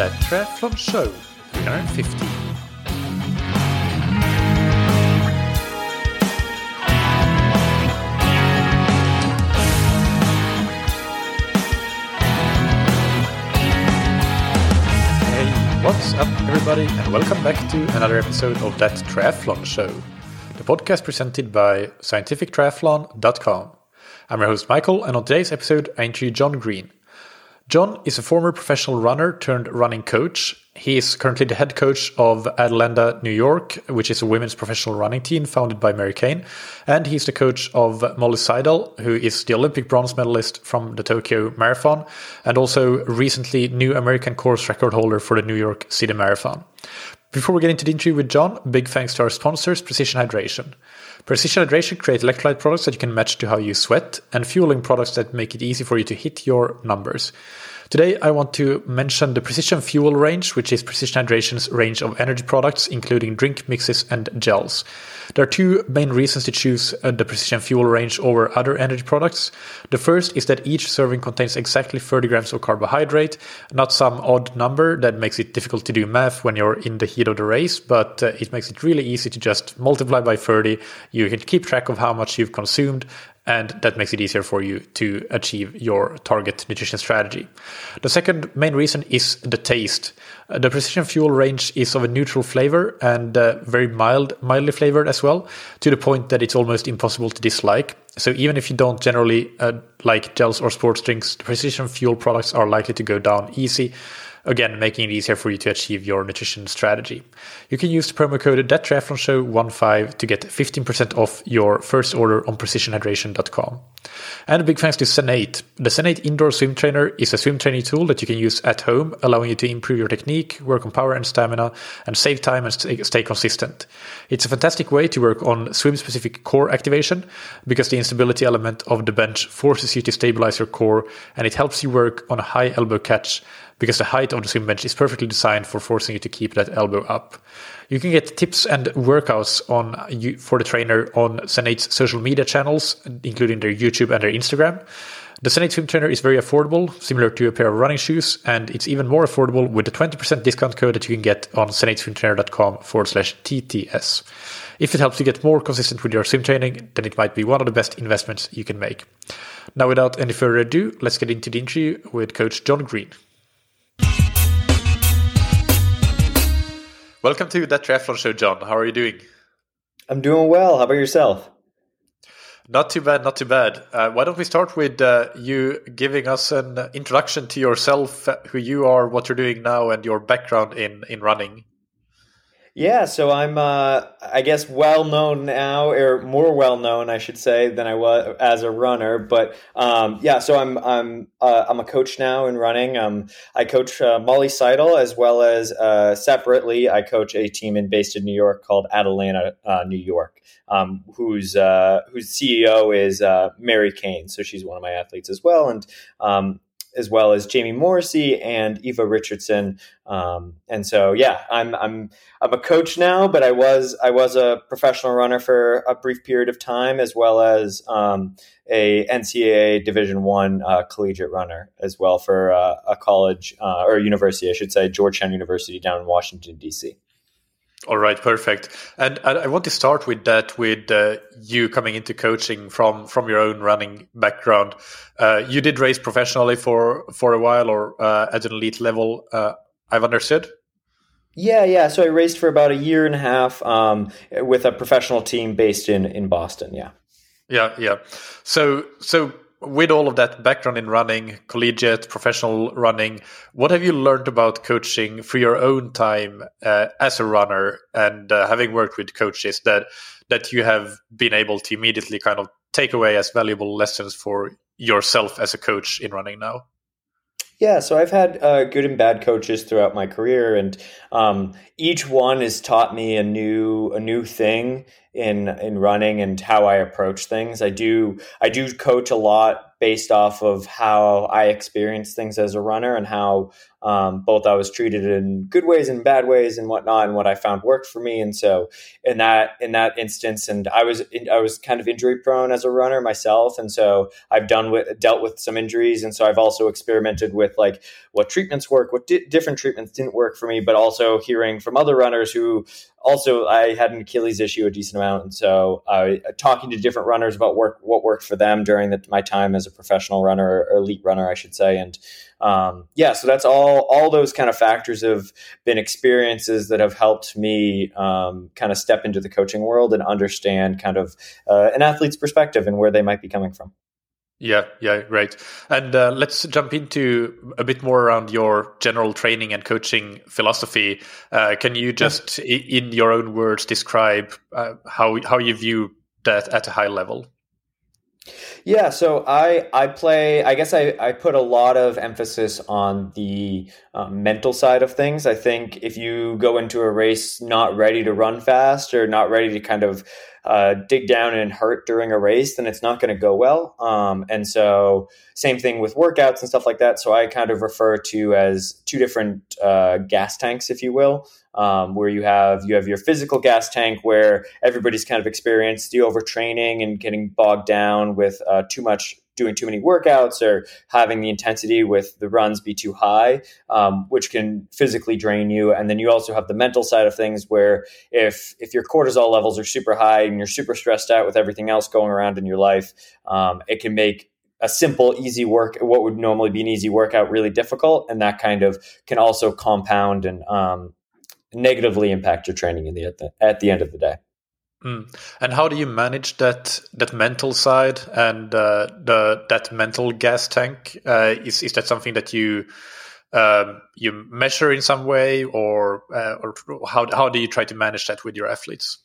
That Triathlon Show 350. Hey, what's up, everybody, and welcome back to another episode of That Triathlon Show, the podcast presented by scientifictriathlon.com. I'm your host, Michael, and on today's episode, I interview John Green. John is a former professional runner turned running coach. He is currently the head coach of Atalanta New York, which is a women's professional running team founded by Mary Cain. And he's the coach of Molly Seidel, who is the Olympic bronze medalist from the Tokyo Marathon and also recently new American course record holder for the New York City Marathon. Before we get into the interview with John, big thanks to our sponsors, Precision Hydration. Precision Hydration creates electrolyte products that you can match to how you sweat and fueling products that make it easy for you to hit your numbers. Today, I want to mention the Precision Fuel range, which is Precision Hydration's range of energy products, including drink mixes and gels. There are two main reasons to choose uh, the Precision Fuel range over other energy products. The first is that each serving contains exactly 30 grams of carbohydrate, not some odd number that makes it difficult to do math when you're in the heat of the race, but uh, it makes it really easy to just multiply by 30. You can keep track of how much you've consumed and that makes it easier for you to achieve your target nutrition strategy. The second main reason is the taste. Uh, the precision fuel range is of a neutral flavor and uh, very mild, mildly flavored as well, to the point that it's almost impossible to dislike. So even if you don't generally uh, like gels or sports drinks, the precision fuel products are likely to go down easy again, making it easier for you to achieve your nutrition strategy. You can use the promo code ThatTriathlonShow15 to get 15% off your first order on precisionhydration.com. And a big thanks to Zen8. The Zen8 indoor swim trainer is a swim training tool that you can use at home, allowing you to improve your technique, work on power and stamina, and save time and stay consistent. It's a fantastic way to work on swim specific core activation because the instability element of the bench forces you to stabilize your core and it helps you work on a high elbow catch because the height of the swim bench is perfectly designed for forcing you to keep that elbow up. You can get tips and workouts on for the trainer on Zen8's social media channels, including their YouTube and their Instagram. The Zen8 Swim Trainer is very affordable, similar to a pair of running shoes, and it's even more affordable with the 20% discount code that you can get on zen8swimtrainer.com forward slash TTS. If it helps you get more consistent with your swim training, then it might be one of the best investments you can make. Now, without any further ado, let's get into the interview with Coach John Green. Welcome to that triathlon show, John. How are you doing? I'm doing well. How about yourself? Not too bad, not too bad. Uh, why don't we start with uh, you giving us an introduction to yourself, who you are, what you're doing now, and your background in in running? Yeah, so I'm, uh, I guess, well known now, or more well known, I should say, than I was as a runner. But um, yeah, so I'm I'm uh, I'm a coach now in running. Um, I coach uh, Molly Seidel as well as uh, separately, I coach a team in based in New York called Atalanta, uh, New York, um, whose uh, whose CEO is Mary Cain. So she's one of my athletes as well, and um, as well as Jamie Morrissey and Eva Richardson. Um, and so, yeah, I'm I'm I'm a coach now, but I was I was a professional runner for a brief period of time, as well as um, a NCAA Division One uh, collegiate runner as well for uh, a college uh, or university, I should say, Georgetown University down in Washington D.C. All right, perfect. And I want to start with that, with uh, you coming into coaching from from your own running background. Uh, you did race professionally for for a while, or uh, at an elite level. Uh, I've understood. Yeah, yeah. So I raced for about a year and a half um, with a professional team based in in Boston. Yeah. Yeah, yeah. So so with all of that background in running, collegiate, professional running, what have you learned about coaching for your own time uh, as a runner, and uh, having worked with coaches that that you have been able to immediately kind of take away as valuable lessons for yourself as a coach in running now? Yeah, so I've had uh, good and bad coaches throughout my career, and um, each one has taught me a new a new thing in in running and how I approach things. I do I do coach a lot based off of how I experienced things as a runner and how um, both I was treated in good ways and bad ways and whatnot, and what I found worked for me. And so in that in that instance, and I was I was kind of injury prone as a runner myself, and so I've done with dealt with some injuries, and so I've also experimented with like what treatments work, what di- different treatments didn't work for me, but also hearing from other runners who also I had an Achilles issue a decent amount, and so uh, talking to different runners about work what worked for them during the, my time as a professional runner or elite runner, I should say, and um, yeah, so that's all. All those kind of factors have been experiences that have helped me um, kind of step into the coaching world and understand kind of uh, an athlete's perspective and where they might be coming from. Yeah, yeah, right. And uh, let's jump into a bit more around your general training and coaching philosophy. Uh, can you just, in your own words, describe uh, how how you view that at a high level? Yeah, so I I play. I guess I I put a lot of emphasis on the um, mental side of things. I think if you go into a race not ready to run fast or not ready to kind of uh, dig down and hurt during a race, then it's not going to go well. Um, and so, same thing with workouts and stuff like that. So I kind of refer to as two different uh, gas tanks, if you will, um, where you have you have your physical gas tank where everybody's kind of experienced the overtraining and getting bogged down with uh, too much doing too many workouts or having the intensity with the runs be too high, um, which can physically drain you. And then you also have the mental side of things where if if your cortisol levels are super high and you're super stressed out with everything else going around in your life, um, it can make a simple, easy work, what would normally be an easy workout, really difficult, and that kind of can also compound and um, negatively impact your training in the, at the at the end of the day. Mm. And how do you manage that that mental side and uh, the that mental gas tank? Uh, is is that something that you um, you measure in some way, or uh, or how how do you try to manage that with your athletes?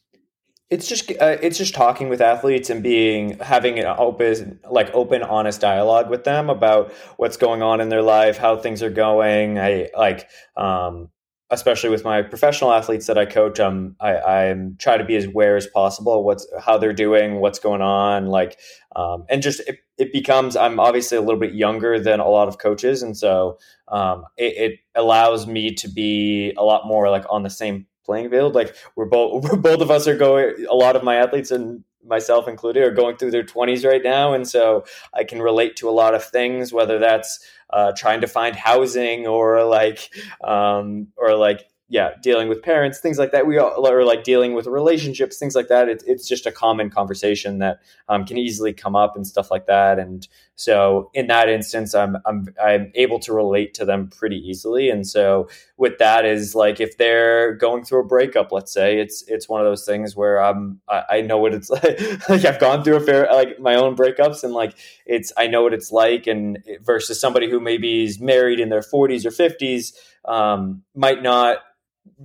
It's just uh, it's just talking with athletes and being having an open like open honest dialogue with them about what's going on in their life, how things are going. I like um, especially with my professional athletes that I coach, um, I, I'm try to be as aware as possible what's how they're doing, what's going on, like, um, and just it, it, becomes. I'm obviously a little bit younger than a lot of coaches, and so um, it, it, allows me to be a lot more like on the same playing field. Like we're both both of us are going. A lot of my athletes and myself included are going through their 20s right now. And so i can relate to a lot of things whether that's uh, trying to find housing or like um, or like yeah dealing with parents things like that. We all are like dealing with relationships things like that. It, it's just a common conversation that um, can easily come up and stuff like that. And so in that instance i'm i'm i'm able to relate to them pretty easily. And so with that is like if they're going through a breakup let's say it's it's one of those things where i'm i, I know what it's like. Like i've gone through a fair like my own breakups and like it's i know what it's like. And versus somebody who maybe is married in their 40s or 50s um, might not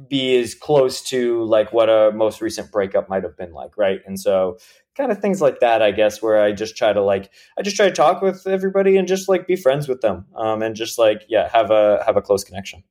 be as close to like what a most recent breakup might have been like, right? And so kind of things like that, I guess, where I just try to like I just try to talk with everybody and just like be friends with them, um, and just like yeah, have a have a close connection.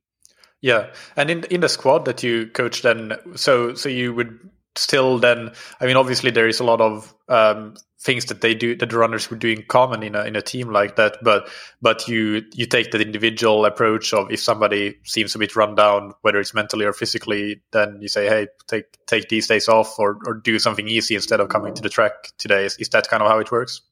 Yeah, and in in the squad that you coach, then so so you would still then I mean obviously there is a lot of um, things that they do that the runners would do in common in a in a team like that but but you you take that individual approach of if somebody seems a bit run down whether it's mentally or physically then you say hey take take these days off or or do something easy instead of coming to the track today. Is, is that kind of how it works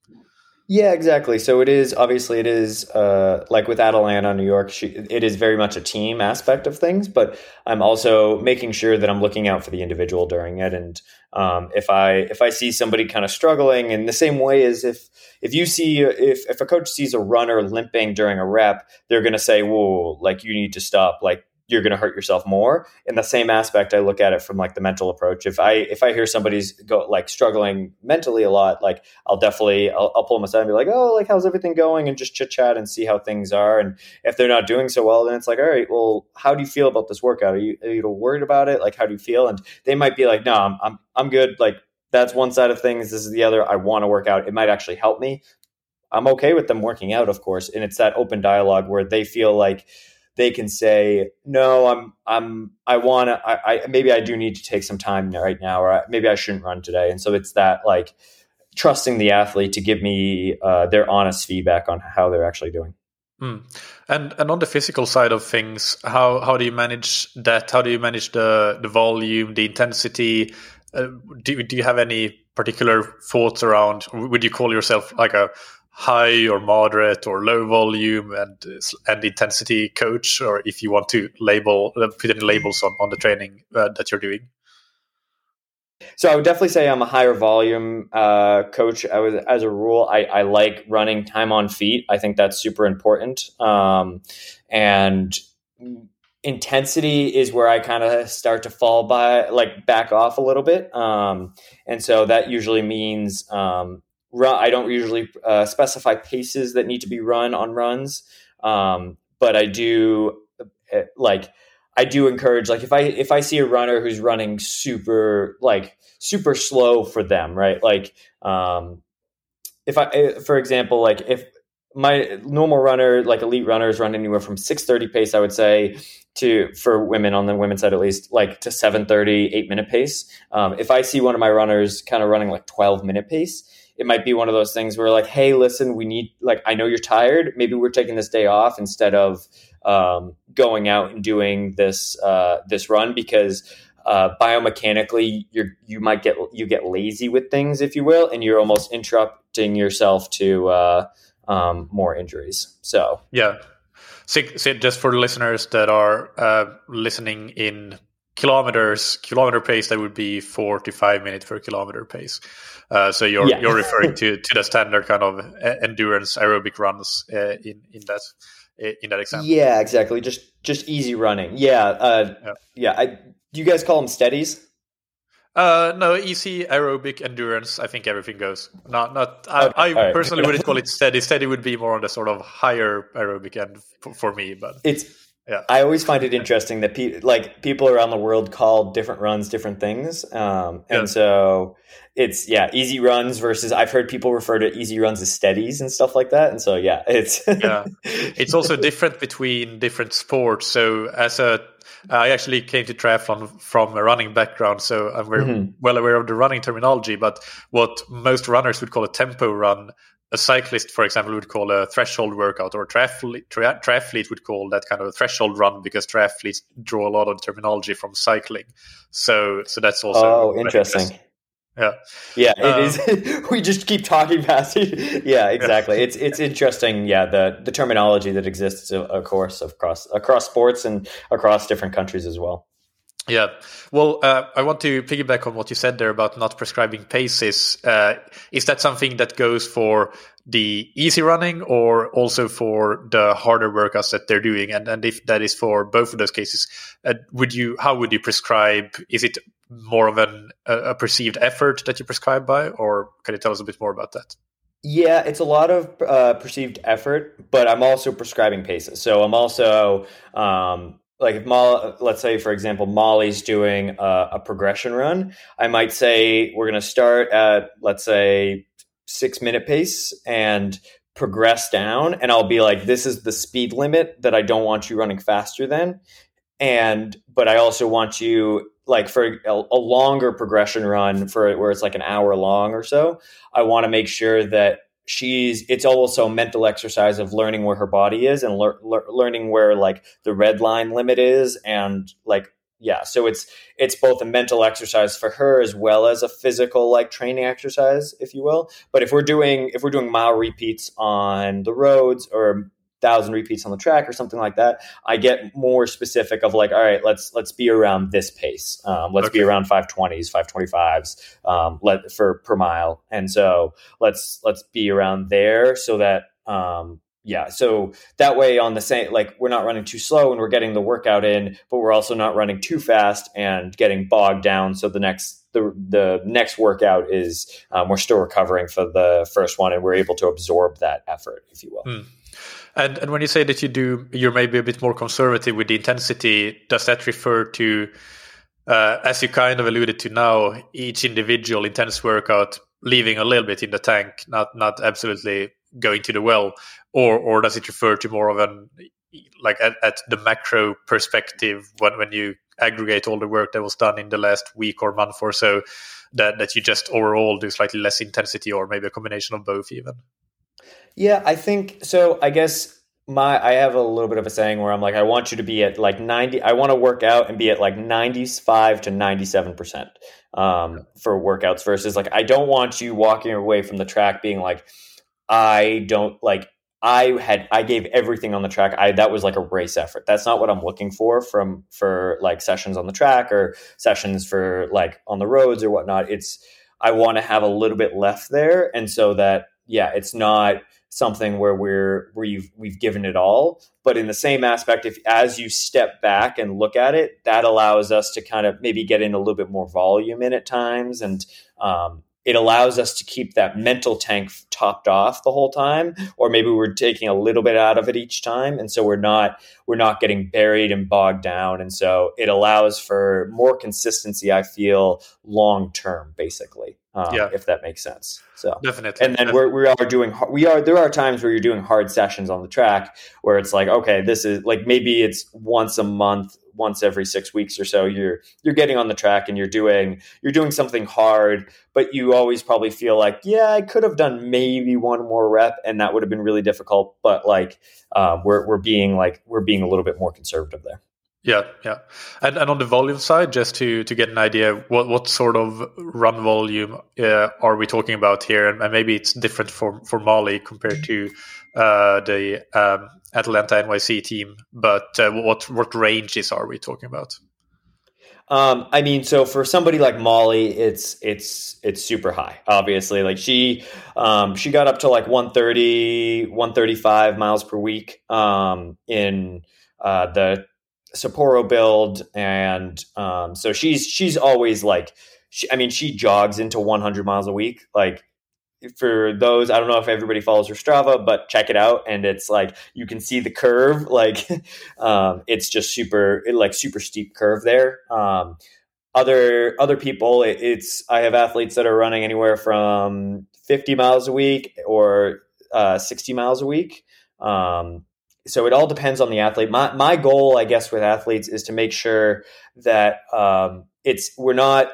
yeah, exactly. So it is obviously it is uh, like with Atalanta, New York. She, it is very much a team aspect of things, but I'm also making sure that I'm looking out for the individual during it. And um, if I if I see somebody kind of struggling, in the same way as if if you see if if a coach sees a runner limping during a rep, they're going to say, "Whoa, like you need to stop." Like you're going to hurt yourself more. In the same aspect i look at it from like the mental approach. If i if i hear somebody's go like struggling mentally a lot like i'll definitely i'll, I'll pull them aside and be like oh like how's everything going? and just chit chat and see how things are. And if they're not doing so well then it's like all right well how do you feel about this workout? Are you, are you worried about it? Like how do you feel? And they might be like no i'm i'm, I'm good. Like that's one side of things. This is the other. I want to work out. It might actually help me. I'm okay with them working out of course. And it's that open dialogue where they feel like they can say, no, I'm, I'm, I want to, I, I, maybe I do need to take some time right now, or maybe I shouldn't run today. And so it's that like trusting the athlete to give me uh, their honest feedback on how they're actually doing. Mm. And and on the physical side of things, how how do you manage that? How do you manage the the volume, the intensity? Uh, do do you have any particular thoughts around? Would you call yourself like a high or moderate or low volume and and intensity coach, or if you want to label uh, put any labels on on the training uh, that you're doing? So I would definitely say I'm a higher volume uh, coach. I was, as a rule, I, I, like running time on feet. I think that's super important. Um, and intensity is where I kind of start to fall by, like back off a little bit. Um, and so that usually means um, run. I don't usually uh, specify paces that need to be run on runs, um, but I do uh, like I do encourage like if I if I see a runner who's running super like super slow for them, right? Like um if I eh, for example like if my normal runner like elite runners run anywhere from 630 pace I would say to for women on the women's side at least like to 730 8 minute pace. Um, if I see one of my runners kind of running like 12 minute pace, it might be one of those things where like hey listen we need like i know you're tired. Maybe we're taking this day off instead of um, going out and doing this uh, this run because uh, biomechanically you're you might get you get lazy with things if you will and you're almost interrupting yourself to uh, um, more injuries. So yeah. So, so, just for listeners that are uh, listening in kilometers kilometer pace that would be four to five minutes per kilometer pace uh, so you're yeah. you're referring to to the standard kind of endurance aerobic runs uh, in in that in that example. Yeah, exactly. Just just easy running. Yeah, uh, yeah. yeah. I, do you guys call them steadies? Uh, no, easy aerobic endurance. I think everything goes. Not, not. I, I right. personally wouldn't call it steady. Steady would be more on the sort of higher aerobic end for, for me. But it's yeah. I always find it interesting that pe- like people around the world call different runs different things. Um, and yeah. so it's yeah, easy runs versus I've heard people refer to easy runs as steadies and stuff like that. And so yeah, it's yeah. It's also different between different sports. So as a I actually came to triathlon from a running background, so I'm very mm-hmm. well aware of the running terminology. But what most runners would call a tempo run a cyclist, for example, would call a threshold workout, or a triathlete, triathlete would call that kind of a threshold run because triathletes draw a lot of terminology from cycling. So, so that's also oh, interesting. Yeah, yeah, it um, is. we just keep talking past it. Yeah, exactly. Yeah. It's it's interesting. Yeah, the the terminology that exists, of course, across across sports and across different countries as well. Yeah. Well, uh, I want to piggyback on what you said there about not prescribing paces. Uh, is that something that goes for the easy running or also for the harder workouts that they're doing? And, and if that is for both of those cases, uh, would you, how would you prescribe? Is it more of an, a perceived effort that you prescribe by, or can you tell us a bit more about that? Yeah, it's a lot of uh, perceived effort, but I'm also prescribing paces. So I'm also um, like if Molly, let's say for example, Molly's doing a, a progression run, I might say we're going to start at let's say six minute pace and progress down, and I'll be like, this is the speed limit that I don't want you running faster than, and but I also want you like for a, a longer progression run for where it's like an hour long or so. I want to make sure that she's it's also a mental exercise of learning where her body is and lear, learning where like the red line limit is and like yeah so it's it's both a mental exercise for her as well as a physical like training exercise if you will. But if we're doing if we're doing mile repeats on the roads or thousand repeats on the track or something like that, I get more specific of like, all right, let's let's be around this pace. Um, let's okay. be around 520s, 525s um, let, for per mile, and so let's let's be around there so that um, yeah, so that way on the same like we're not running too slow and we're getting the workout in, but we're also not running too fast and getting bogged down. So the next the the next workout is um, we're still recovering for the first one and we're able to absorb that effort, if you will. Hmm. And and when you say that you do, you're maybe a bit more conservative with the intensity. Does that refer to, uh, as you kind of alluded to now, each individual intense workout leaving a little bit in the tank, not not absolutely going to the well, or or does it refer to more of an like at, at the macro perspective when when you aggregate all the work that was done in the last week or month or so, that that you just overall do slightly less intensity or maybe a combination of both even. Yeah, I think so. I guess my I have a little bit of a saying where I'm like, I want you to be at like 90. I want to work out and be at like 95 to 97 percent um, for workouts versus like I don't want you walking away from the track being like, I don't like. I had I gave everything on the track. I that was like a race effort. That's not what I'm looking for from for like sessions on the track or sessions for like on the roads or whatnot. It's I want to have a little bit left there, and so that yeah, it's not something where we're where you've we've given it all. But in the same aspect if as you step back and look at it that allows us to kind of maybe get in a little bit more volume in at times and um, it allows us to keep that mental tank topped off the whole time or maybe we're taking a little bit out of it each time and so we're not we're not getting buried and bogged down and so it allows for more consistency i feel long term basically um, yeah. if that makes sense. So definitely, and then we're, we are doing we are there are times where you're doing hard sessions on the track where it's like okay, this is like maybe it's once a month, once every six weeks or so. You're you're getting on the track and you're doing you're doing something hard, but you always probably feel like yeah, I could have done maybe one more rep, and that would have been really difficult. But like uh, we're we're being like we're being a little bit more conservative there. Yeah, yeah, and and on the volume side, just to to get an idea, what what sort of run volume uh, are we talking about here, and, and, maybe it's different for for Molly compared to uh, the um, Atlanta NYC team, but uh, what what ranges are we talking about? Um, I mean, so for somebody like Molly, it's it's it's super high. Obviously, like she um, she got up to like 130, 135 miles per week um, in uh, the Sapporo build, and um, so she's she's always like, she, I mean, she jogs into 100 miles a week. Like for those, I don't know if everybody follows her Strava, but check it out, and it's like you can see the curve. Like um, it's just super, like super steep curve there. Um, other other people, it, it's I have athletes that are running anywhere from 50 miles a week or uh, 60 miles a week. Um, so it all depends on the athlete. My my goal, I guess, with athletes is to make sure that um, it's we're not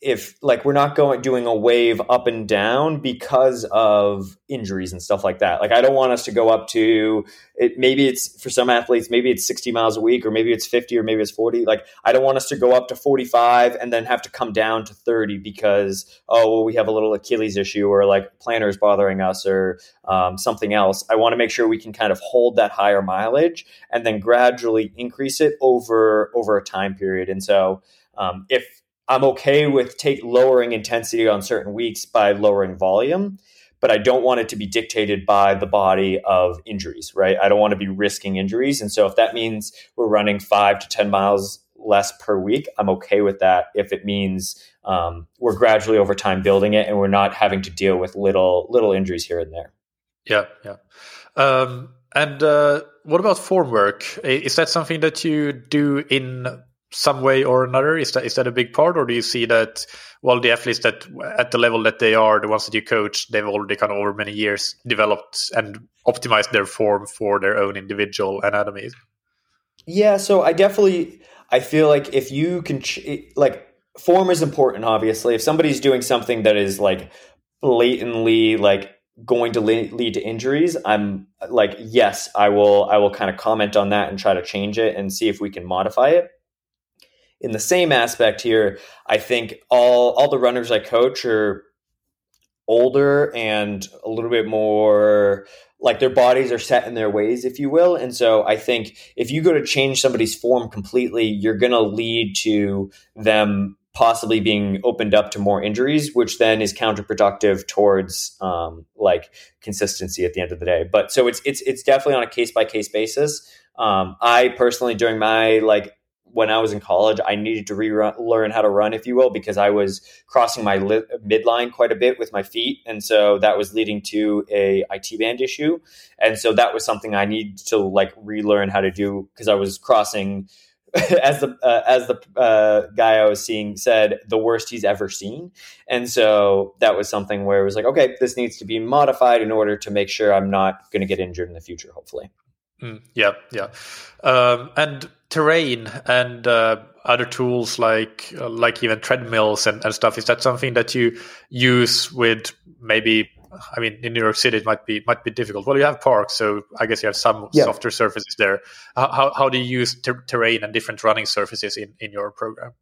if like we're not going doing a wave up and down because of injuries and stuff like that. Like I don't want us to go up to it maybe it's for some athletes maybe it's 60 miles a week or maybe it's 50 or maybe it's 40. Like I don't want us to go up to 45 and then have to come down to 30 because oh well we have a little Achilles issue or like plantar's bothering us or um, something else. I want to make sure we can kind of hold that higher mileage and then gradually increase it over over a time period. And so um, if I'm okay with take lowering intensity on certain weeks by lowering volume, but I don't want it to be dictated by the body of injuries, right? I don't want to be risking injuries. And so if that means we're running five to 10 miles less per week, I'm okay with that. If it means um, we're gradually over time building it and we're not having to deal with little little injuries here and there. Yeah, yeah. Um, and uh, what about form work? Is that something that you do in some way or another? Is that is that a big part, or do you see that well the athletes that at the level that they are, the ones that you coach, they've already kind of over many years developed and optimized their form for their own individual anatomy? Yeah, so I definitely I feel like if you can like form is important. Obviously, if somebody's doing something that is like blatantly like going to lead to injuries i'm like yes i will i will kind of comment on that and try to change it and see if we can modify it in the same aspect here, I think all all the runners I coach are older and a little bit more like their bodies are set in their ways, if you will. And so I think if you go to change somebody's form completely, you're going to lead to them possibly being opened up to more injuries, which then is counterproductive towards um, like consistency at the end of the day. But so it's it's it's definitely on a case by case basis. Um, I personally during my like when I was in college, I needed to relearn how to run, if you will, because I was crossing my li- midline quite a bit with my feet, and so that was leading to a IT band issue, and so that was something I needed to like relearn how to do because I was crossing. as the uh, as the uh, guy I was seeing said, the worst he's ever seen, and so that was something where it was like, okay, this needs to be modified in order to make sure I'm not going to get injured in the future. Hopefully. Mm, yeah, yeah, um, and terrain and uh, other tools like uh, like even treadmills and, and stuff? Is that something that you use with maybe? I mean, in New York City, it might be might be difficult. Well, you have parks, so I guess you have some yeah. softer surfaces there. How, how, how do you use ter- terrain and different running surfaces in, in your program?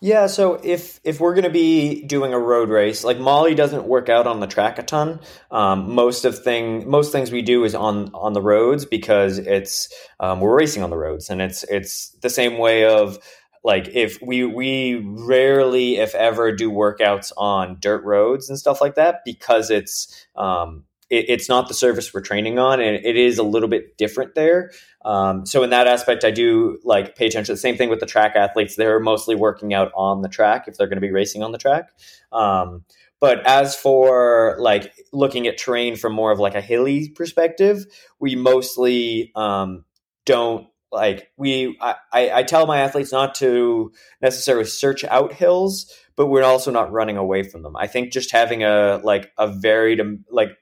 Yeah, so if if we're going to be doing a road race, like Molly doesn't work out on the track a ton. Um, most of thing most things we do is on on the roads because it's um, we're racing on the roads, and it's it's the same way of like if we we rarely if ever do workouts on dirt roads and stuff like that because it's um, it, it's not the surface we're training on, and it is a little bit different there. Um, so in that aspect, I do like pay attention. The same thing with the track athletes; they're mostly working out on the track if they're going to be racing on the track. Um, but as for like looking at terrain from more of like a hilly perspective, we mostly um, don't like we I, I tell my athletes not to necessarily search out hills but we're also not running away from them i think just having a like a varied like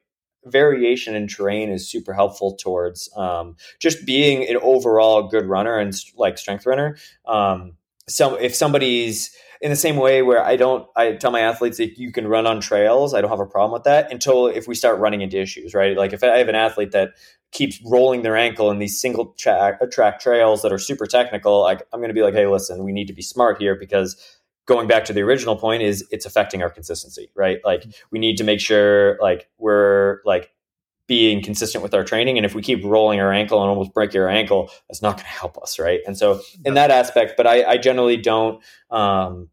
variation in terrain is super helpful towards um, just being an overall good runner and like strength runner. Um, so if somebody's in the same way where I don't, I tell my athletes that you can run on trails. I don't have a problem with that until if we start running into issues, right? Like if I have an athlete that keeps rolling their ankle in these single track, track trails that are super technical, like I'm going to be like, hey, listen, we need to be smart here because going back to the original point is it's affecting our consistency right? Like we need to make sure like we're like being consistent with our training and if we keep rolling our ankle and almost break your ankle that's not going to help us right? And so in that aspect but i, I generally don't um,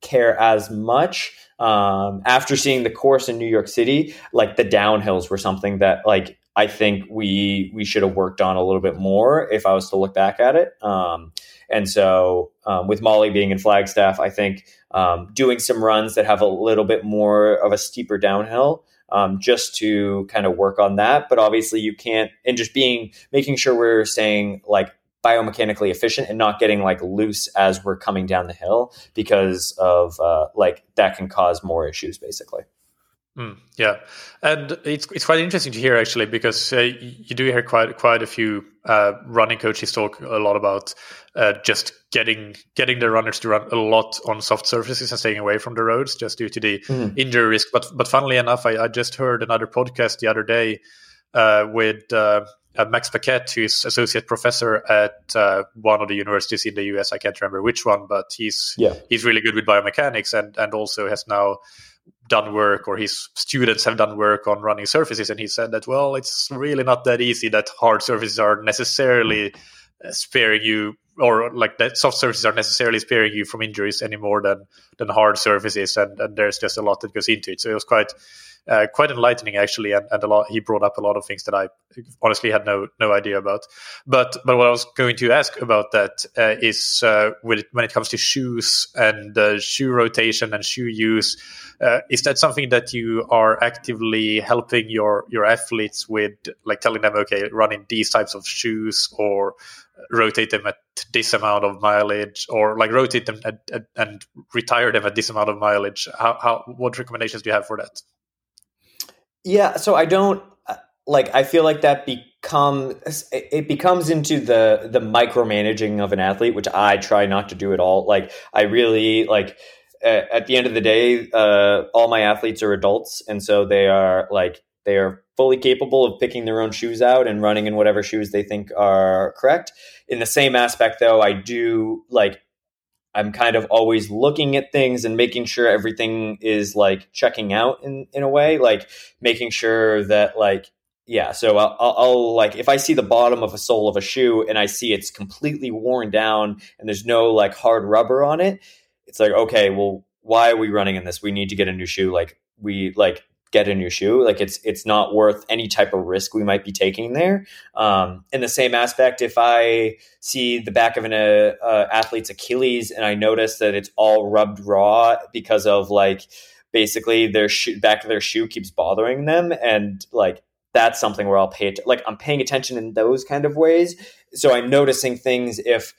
care as much um, after seeing the course in new york city like the downhills were something that like i think we we should have worked on a little bit more if i was to look back at it. Um, and so, um, with Molly being in Flagstaff, I think um, doing some runs that have a little bit more of a steeper downhill um, just to kind of work on that. But obviously, you can't, and just being making sure we're staying like biomechanically efficient and not getting like loose as we're coming down the hill because of uh, like that can cause more issues basically. Mm, yeah, and it's it's quite interesting to hear actually because uh, you do hear quite quite a few uh, running coaches talk a lot about uh, just getting getting the runners to run a lot on soft surfaces and staying away from the roads just due to the mm. injury risk. But but funnily enough, I, I, just heard another podcast the other day uh, with. Uh, uh, Max Paquette, who's associate professor at one of the universities in the US. I can't remember which one, but he's yeah. he's really good with biomechanics and and also has now done work or his students have done work on running surfaces and he said that well it's really not that easy that hard surfaces are necessarily uh, sparing you or like that soft surfaces are necessarily sparing you from injuries any more than than hard surfaces and, and there's just a lot that goes into it. So it was quite uh, quite enlightening actually, and, and a lot. He brought up a lot of things that I honestly had no no idea about. But but what I was going to ask about that uh, is uh, when, it, when it comes to shoes and shoe rotation and shoe use, uh, is that something that you are actively helping your your athletes with, like telling them, okay, running these types of shoes or rotate them at this amount of mileage or like rotate them at, at, and retire them at this amount of mileage how, how what recommendations do you have for that yeah, so I don't uh, like I feel like that becomes it becomes into the the micromanaging of an athlete, which I try not to do at all. Like I really like at the end of the day, uh, all my athletes are adults, and so they are like they are fully capable of picking their own shoes out and running in whatever shoes they think are correct. In the same aspect, though, I do like I'm kind of always looking at things and making sure everything is like checking out in, in a way, like making sure that like, yeah. So I'll, I'll, I'll, like, if I see the bottom of a sole of a shoe and I see it's completely worn down and there's no like hard rubber on it, it's like, okay, well, why are we running in this? We need to get a new shoe. Like we like get a new shoe. Like it's it's not worth any type of risk we might be taking there. Um, in the same aspect, if I see the back of an uh, uh, athlete's Achilles and I notice that it's all rubbed raw because of like basically their back of their shoe keeps bothering them, and like that's something where I'll pay it. Like I'm paying attention in those kind of ways. So I'm noticing things if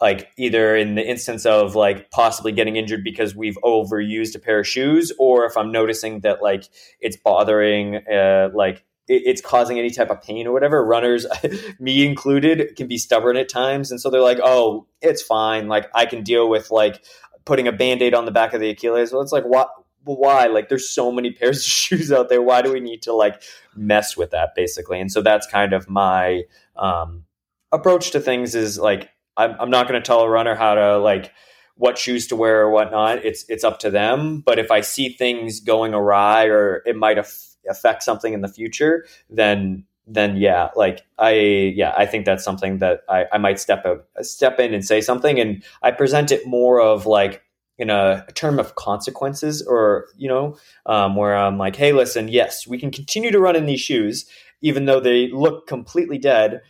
like either in the instance of like possibly getting injured because we've overused a pair of shoes or if i'm noticing that like it's bothering uh, like it's causing any type of pain or whatever. Runners, me included, can be stubborn at times, and so they're like, "Oh, it's fine. Like I can deal with like putting a band-aid on the back of the Achilles." Well, it's like what why? Like there's so many pairs of shoes out there. Why do we need to like mess with that basically? And so that's kind of my um, approach to things is like I'm, I'm not going to tell a runner how to like what shoes to wear or whatnot. It's it's up to them. But if I see things going awry or it might af- affect something in the future, then then yeah, like I yeah, I think that's something that I, I might step a, step in and say something, and I present it more of like in a, a, term of consequences or you know um, where i'm like hey listen yes we can continue to run in these shoes even though they look completely dead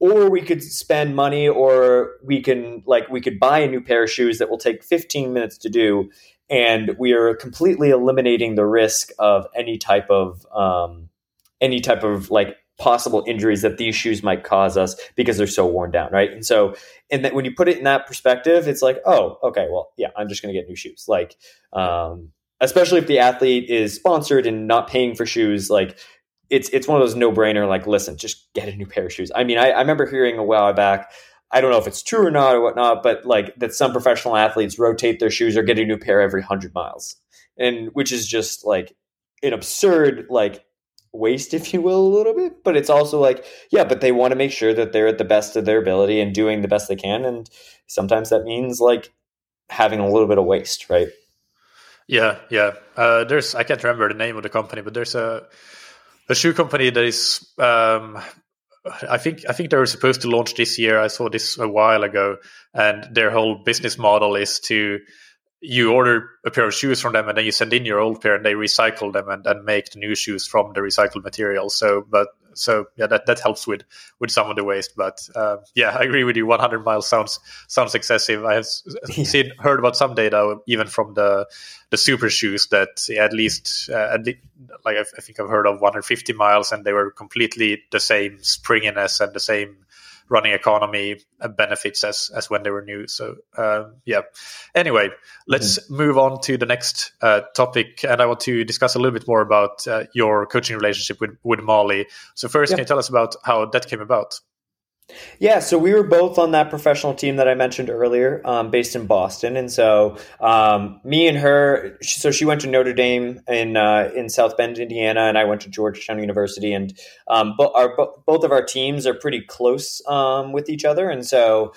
or we could spend money or we can like we could buy a new pair of shoes that will take 15 minutes to do and we are completely eliminating the risk of any type of um, any type of like possible injuries that these shoes might cause us because they're so worn down, right? And so, and that when you put it in that perspective, it's like, oh, okay, well, yeah, I'm just going to get new shoes. Like, um, especially if the athlete is sponsored and not paying for shoes, like it's it's one of those no brainer. Like, listen, just get a new pair of shoes. I mean, I, I remember hearing a while back. I don't know if it's true or not or whatnot, but like that some professional athletes rotate their shoes or get a new pair every hundred miles, and which is just like an absurd like waste, if you will, a little bit. But it's also like, yeah, but they want to make sure that they're at the best of their ability and doing the best they can. And sometimes that means like having a little bit of waste, right? Yeah, yeah. Uh, there's I can't remember the name of the company, but there's a a shoe company that is um, I think I think they were supposed to launch this year. I saw this a while ago, and their whole business model is to you order a pair of shoes from them and then you send in your old pair and they recycle them and, and make the new shoes from the recycled material. So but so yeah that, that helps with with some of the waste. But uh, yeah i agree with you. 100 miles sounds sounds excessive. I have seen heard about some data even from the the super shoes that yeah, at least uh, at least, like I, I think i've heard of 150 miles and they were completely the same springiness and the same running economy benefits as as when they were new. So um, yeah. Anyway, let's mm-hmm. move on to the next uh, topic, and I want to discuss a little bit more about uh, your coaching relationship with with Molly. So first, can you tell us about how that came about? Yeah, so we were both on that professional team that I mentioned earlier, um, based in Boston, and so um, me and her. So she went to Notre Dame in uh, in South Bend, Indiana, and I went to Georgetown University, and um, bo- our bo- both of our teams are pretty close um, with each other, and so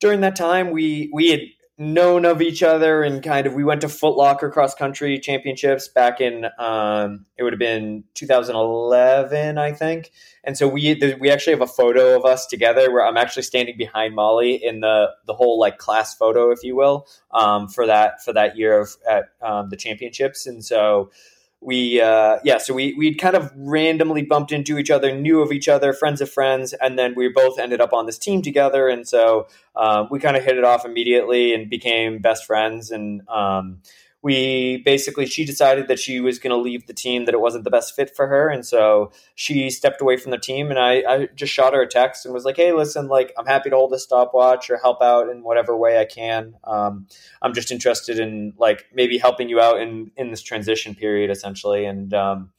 during that time we we had known of each other and kind of we went to Foot Locker cross country championships back in um, it would have been 2011 I think. And so we we actually have a photo of us together where I'm actually standing behind Molly in the the whole like class photo if you will um, for that for that year of at um, the championships. And so we uh, yeah so we we kind of randomly bumped into each other knew of each other friends of friends and then we both ended up on this team together. And so um, we kind of hit it off immediately and became best friends. And um, we basically she decided that she was going to leave the team that it wasn't the best fit for her and so she stepped away from the team and I, I just shot her a text and was like hey listen like i'm happy to hold a stopwatch or help out in whatever way i can. Um, i'm just interested in like maybe helping you out in in this transition period essentially. And um,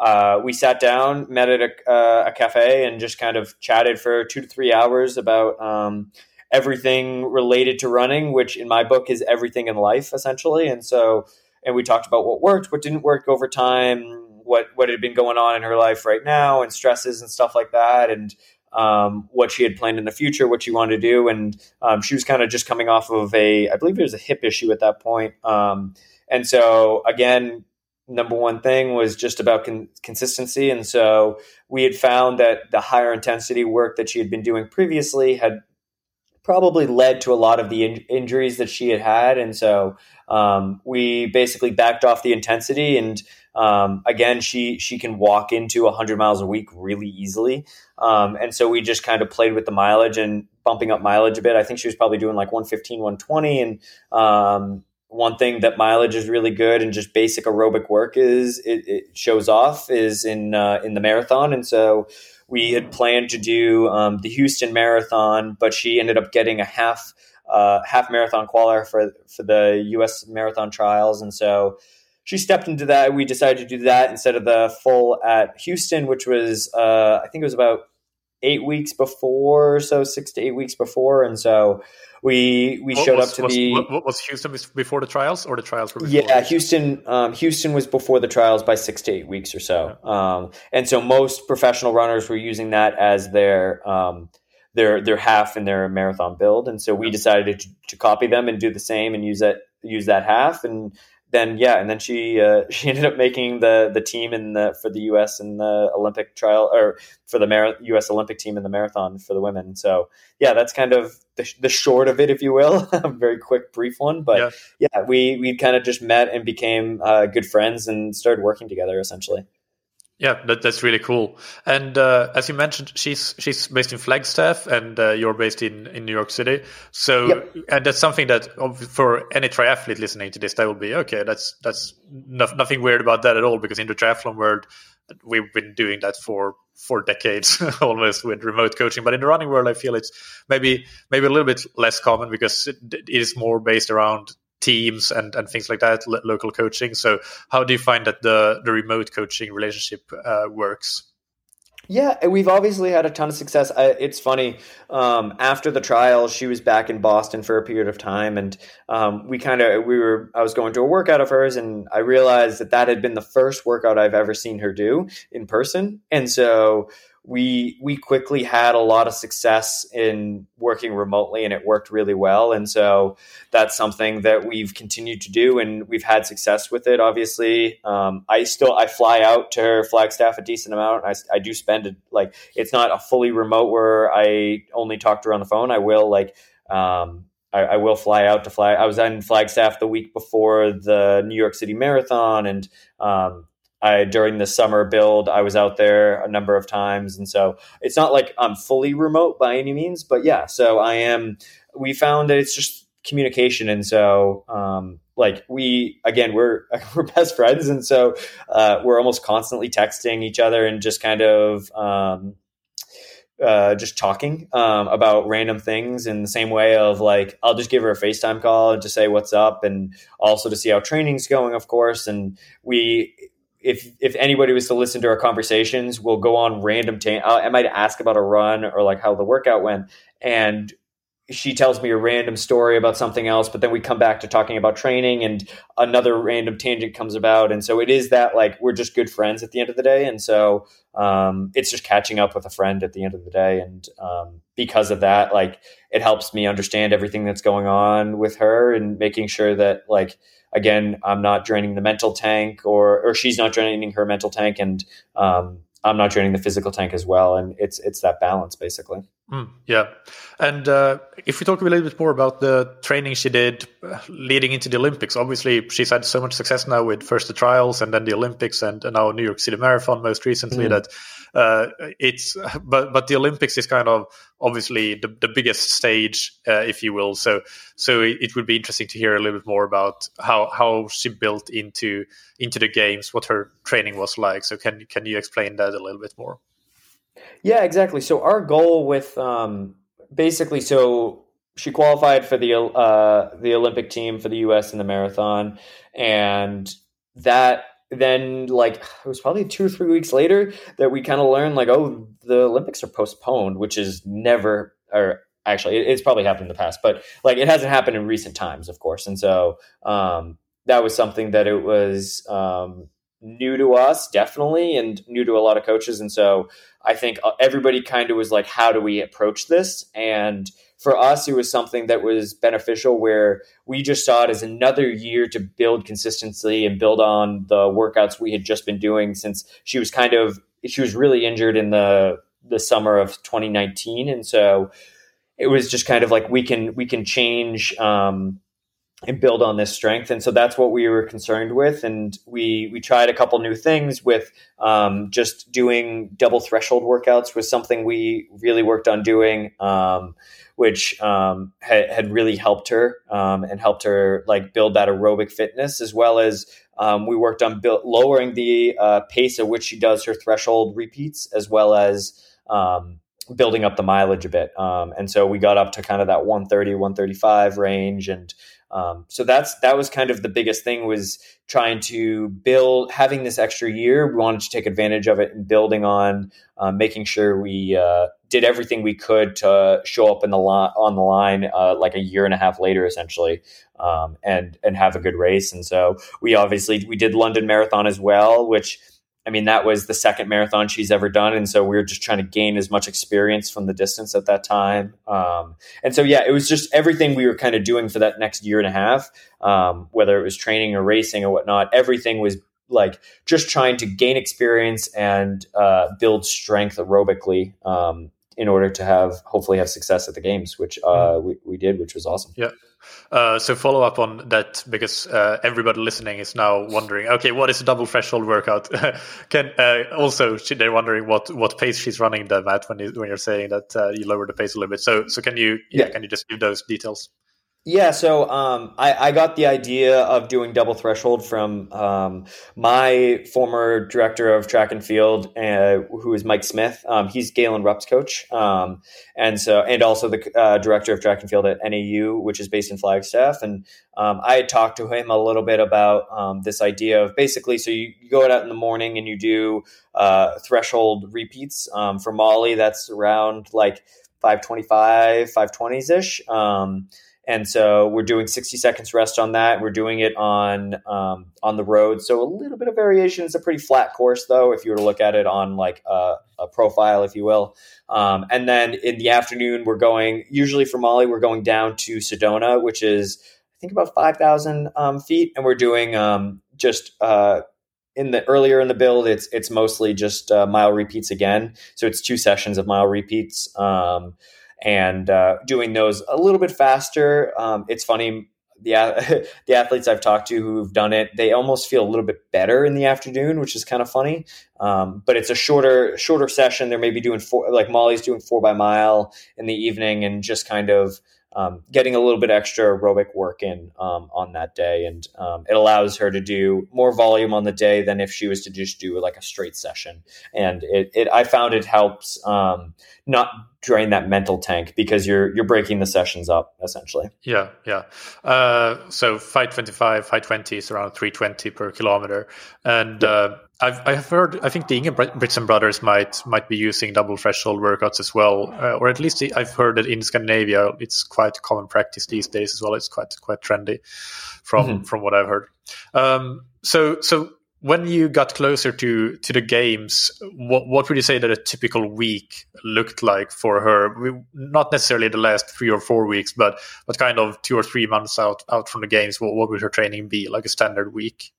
uh, we sat down met at a, uh, a, cafe and just kind of chatted for two to three hours about um, everything related to running, which in my book is everything in life essentially. And so, and we talked about what worked, what didn't work over time, what what had been going on in her life right now, and stresses and stuff like that, and um, what she had planned in the future, what she wanted to do, and um, she was kind of just coming off of a, I believe it was a hip issue at that point. Um, and so again, number one thing was just about con- consistency. And so we had found that the higher intensity work that she had been doing previously had probably led to a lot of the in- injuries that she had had. And so um, we basically backed off the intensity. And um, again, she she can walk into 100 miles a week really easily. Um, and so we just kind of played with the mileage and bumping up mileage a bit. I think she was probably doing like 115, 120. And um, one thing that mileage is really good and just basic aerobic work is it, it shows off is in uh, in the marathon. And so we had planned to do um, the Houston Marathon, but she ended up getting a half uh, half marathon qualifier for for the U.S. Marathon trials, and so she stepped into that. We decided to do that instead of the full at Houston, which was uh, I think it was about eight weeks before, so six to eight weeks before, and so we we what showed was, up to was, the. What, was Houston before the trials, or the trials were? Before? Yeah, Houston. Um, Houston was before the trials by six to eight weeks or so, yeah. um, and so most professional runners were using that as their. Um, their their half in their marathon build, and so we decided to, to copy them and do the same and use that use that half and then yeah, and then she uh, she ended up making the the team in the for the U.S. in the Olympic trial or for the Mar- U.S. Olympic team in the marathon for the women. So yeah, that's kind of the, the short of it, if you will. A very quick, brief one, but yeah, yeah we we kind of just met and became uh, good friends and started working together essentially. Yeah, that, that's really cool. And uh, as you mentioned, she's she's based in Flagstaff, and uh, you're based in, in New York City. So, yep. and that's something that for any triathlete listening to this, that will be okay. That's that's no, nothing weird about that at all, because in the triathlon world, we've been doing that for for decades almost with remote coaching. But in the running world, I feel it's maybe maybe a little bit less common because it, it is more based around teams and, and things like that, lo- local coaching. So, how do you find that the, the remote coaching relationship uh, works? Yeah, we've obviously had a ton of success. I, it's funny. Um, after the trial, she was back in Boston for a period of time, and um, we kind of we were. I was going to a workout of hers, and I realized that that had been the first workout I've ever seen her do in person, and so we we quickly had a lot of success in working remotely and it worked really well. And so that's something that we've continued to do and we've had success with it obviously. Um, i still i fly out to flagstaff a decent amount. I, I do spend it like it's not a fully remote where i only talk to her on the phone. I will like um, I, I, will fly out to fly. I was in Flagstaff the week before the New York City Marathon, and um, I during the summer build, I was out there a number of times, and so it's not like I'm fully remote by any means, but yeah. So I am. We found that it's just communication, and so um, like we again we're we're best friends, and so uh, we're almost constantly texting each other and just kind of. Um, uh, just talking um, about random things in the same way of like I'll just give her a FaceTime call to say what's up and also to see how training's going, of course. And we if if anybody was to listen to our conversations, we'll go on random. Ta- uh, I might ask about a run or like how the workout went, and she tells me a random story about something else, but then we come back to talking about training, and another random tangent comes about, and so it is that like we're just good friends at the end of the day, and so um, it's just catching up with a friend at the end of the day, and um, because of that, like it helps me understand everything that's going on with her and making sure that like again, I'm not draining the mental tank, or or she's not draining her mental tank, and um, I'm not draining the physical tank as well. And it's it's that balance basically. Mm, yeah, and uh, if we talk a little bit more about the training she did uh, leading into the Olympics, obviously she's had so much success now with first the trials and then the Olympics and, and now New York City Marathon most recently. Mm. That uh, it's but but the Olympics is kind of obviously the, the biggest stage, uh, if you will. So so it, it, would be interesting to hear a little bit more about how how she built into into the games, what her training was like. So can can you explain that a little bit more? Yeah, exactly. So our goal with um, basically so she qualified for the uh, the Olympic team for the U.S. in the marathon, and that then like it was probably two or three weeks later that we kind of learned like oh the olympics are postponed which is never or actually it's probably happened in the past but like it hasn't happened in recent times of course and so um, that was something that it was um, new to us definitely and new to a lot of coaches. And so i think uh, everybody kind of was like how do we approach this? And for us, it was something that was beneficial where we just saw it as another year to build consistency and build on the workouts we had just been doing since she was kind of she was really injured in the the summer of 2019 and so it was just kind of like we can we can change um, and build on this strength and so that's what we were concerned with and we we tried a couple new things with um, just doing double threshold workouts was something we really worked on doing um, which um, had, had, really helped her um, and helped her like build that aerobic fitness as well as um, we worked on build, lowering the uh, pace at which she does her threshold repeats as well as um, building up the mileage a bit. Um, and so we got up to kind of that 130, 135 range. And um, so that's that was kind of the biggest thing was trying to build having this extra year. We wanted to take advantage of it and building on uh, making sure we uh, did everything we could to show up in the li- on the line uh, like a year and a half later, essentially, um, and and have a good race. And so we obviously we did London Marathon as well, which I mean, that was the second marathon she's ever done. And so we were just trying to gain as much experience from the distance at that time. Um, and so, yeah, it was just everything we were kind of doing for that next year and a half, um, whether it was training or racing or whatnot, everything was like just trying to gain experience and uh, build strength aerobically um, in order to have hopefully have success at the games, which uh, we, we did, which was awesome. Yeah. Uh, so follow up on that because uh, everybody listening is now wondering, okay, what is a double threshold workout? Can uh, also they're wondering what what pace she's running them at when you, when you're saying that uh, you lower the pace a little bit. So so can you yeah, yeah. can you just give those details? Yeah, so um, I, I, got the idea of doing double threshold from um, my former director of track and field, uh, who is Mike Smith. Um, he's Galen Rupp's coach, um, and so and also the uh, director of track and field at NAU, which is based in Flagstaff. And um, I had talked to him a little bit about um, this idea of basically, so you, you, go out in the morning and you do uh, threshold repeats for Molly. That's around like five twenty five, five twenties ish. And so we're doing 60 seconds rest on that. We're doing it on um, on the road. So a little bit of variation. It's a pretty flat course, though, if you were to look at it on like a, a profile, if you will. Um, and then in the afternoon, we're going, usually for Molly, we're going down to Sedona, which is, I think, about 5,000 um, feet. And we're doing um, just uh, in the earlier in the build, it's it's mostly just uh, mile repeats again. So it's two sessions of mile repeats. Um, and uh, doing those a little bit faster. Um, it's funny. The, the athletes I've talked to who've done it, they almost feel a little bit better in the afternoon, which is kind of funny. Um, but it's a shorter shorter session. They're maybe doing four, like Molly's doing four by mile in the evening, and just kind of um, getting a little bit extra aerobic work in um, on that day, and um, it allows her to do more volume on the day than if she was to just do like a straight session. And it, it I found it helps um, not drain that mental tank because you're you're breaking the sessions up essentially. Yeah, yeah. Uh, so 525, 520 is around 320 per kilometer, and yeah. uh, I've I've heard I think the Ingebrigtsen brothers might might be using double threshold workouts as well, uh, or at least I've heard that in Scandinavia it's quite common practice these days as well. It's quite quite trendy from mm-hmm. from what I've heard. Um, so so when you got closer to to the games, what what would you say that a typical week looked like for her? We, not necessarily the last three or four weeks, but but kind of two or three months out out from the games. What, what would her training be like a standard week?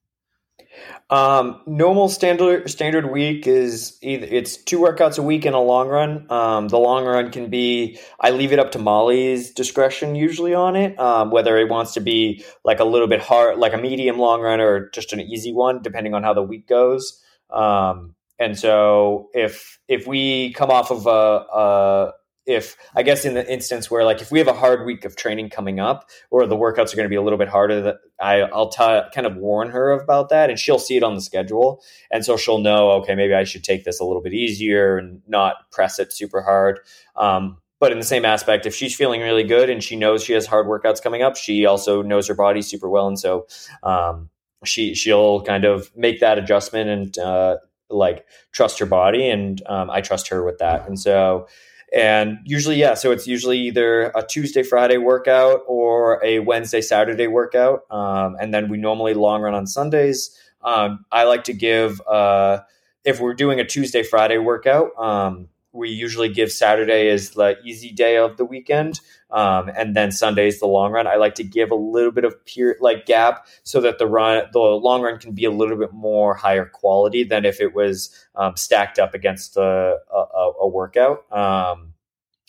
Um, normal standard standard week is either it's two workouts a week in a long run. Um, the long run can be I leave it up to Molly's discretion usually on it, um, whether it wants to be like a little bit hard, like a medium long run, or just an easy one, depending on how the week goes. Um, and so if if we come off of a, a if I guess in the instance where like if we have a hard week of training coming up or the workouts are going to be a little bit harder that I I'll t- kind of warn her about that and she'll see it on the schedule. And so she'll know okay maybe I should take this a little bit easier and not press it super hard. Um, but in the same aspect if she's feeling really good and she knows she has hard workouts coming up she also knows her body super well. And so um, she she'll kind of make that adjustment and uh, like trust her body and um, I trust her with that. And so and usually, yeah, so it's usually either a Tuesday, Friday workout or a Wednesday, Saturday workout. Um, and then we normally long run on Sundays. Um, I like to give, uh, if we're doing a Tuesday, Friday workout, um, we usually give Saturday as the easy day of the weekend, um, and then Sunday is the long run. I like to give a little bit of pure like gap so that the run, the long run, can be a little bit more higher quality than if it was um, stacked up against a, a, a workout. Um,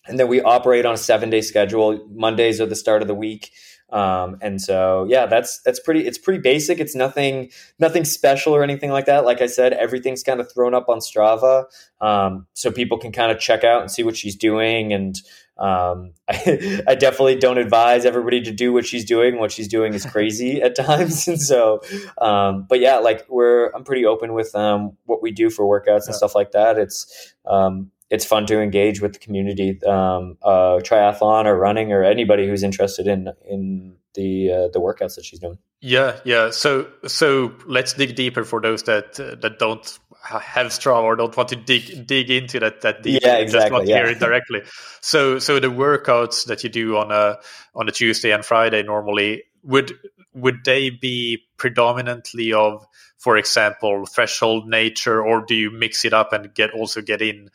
and then we operate on a seven day schedule. Mondays are the start of the week. Um, and so, yeah, that's that's pretty. It's pretty basic. It's nothing nothing special or anything like that. Like I said, everything's kind of thrown up on Strava, um, so people can kind of check out and see what she's doing. And um, I, I, definitely don't advise everybody to do what she's doing. What she's doing is crazy at times, and so, um, but yeah, like we're I'm pretty open with um, what we do for workouts and stuff like that. It's um, it's fun to engage with the community, um, uh, triathlon or running or anybody who's interested in in the uh, the workouts that she's doing. Yeah, yeah. So so let's dig deeper for those that uh, that don't have Strava or don't want to dig dig into that that deep. Yeah, exactly. Just want to yeah. hear it directly. So so the workouts that you do on a on a Tuesday and Friday normally would would they be predominantly of, for example, threshold nature, or do you mix it up and get also get in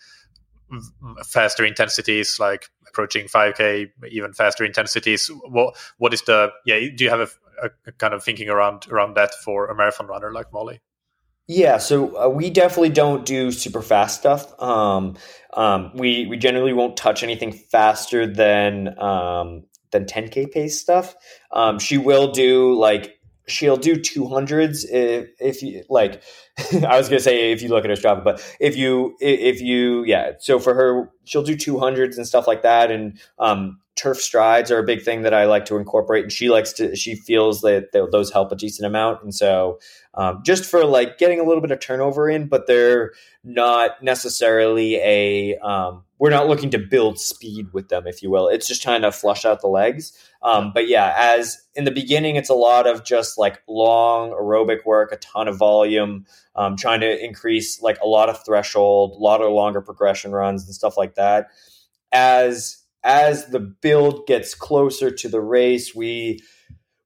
faster intensities like approaching 5k even faster intensities what what is the yeah do you have a, a kind of thinking around around that for a marathon runner like molly yeah, so uh, we definitely don't do super fast stuff. Um, um, we we generally won't touch anything faster than um, than 10k pace stuff. Um, she will do like she'll do 200s if, if you like i was gonna say if you look at her Strava, but if you if you yeah so for her she'll do 200s and stuff like that and um, turf strides are a big thing that i like to incorporate and she likes to she feels that those help a decent amount and so um, just for like getting a little bit of turnover in but they're not necessarily a um, we're not looking to build speed with them, if you will. It's just trying to flush out the legs. Um, but yeah, as in the beginning, it's a lot of just like long aerobic work, a ton of volume, um, trying to increase like a lot of threshold, a lot of longer progression runs and stuff like that. As as the build gets closer to the race, we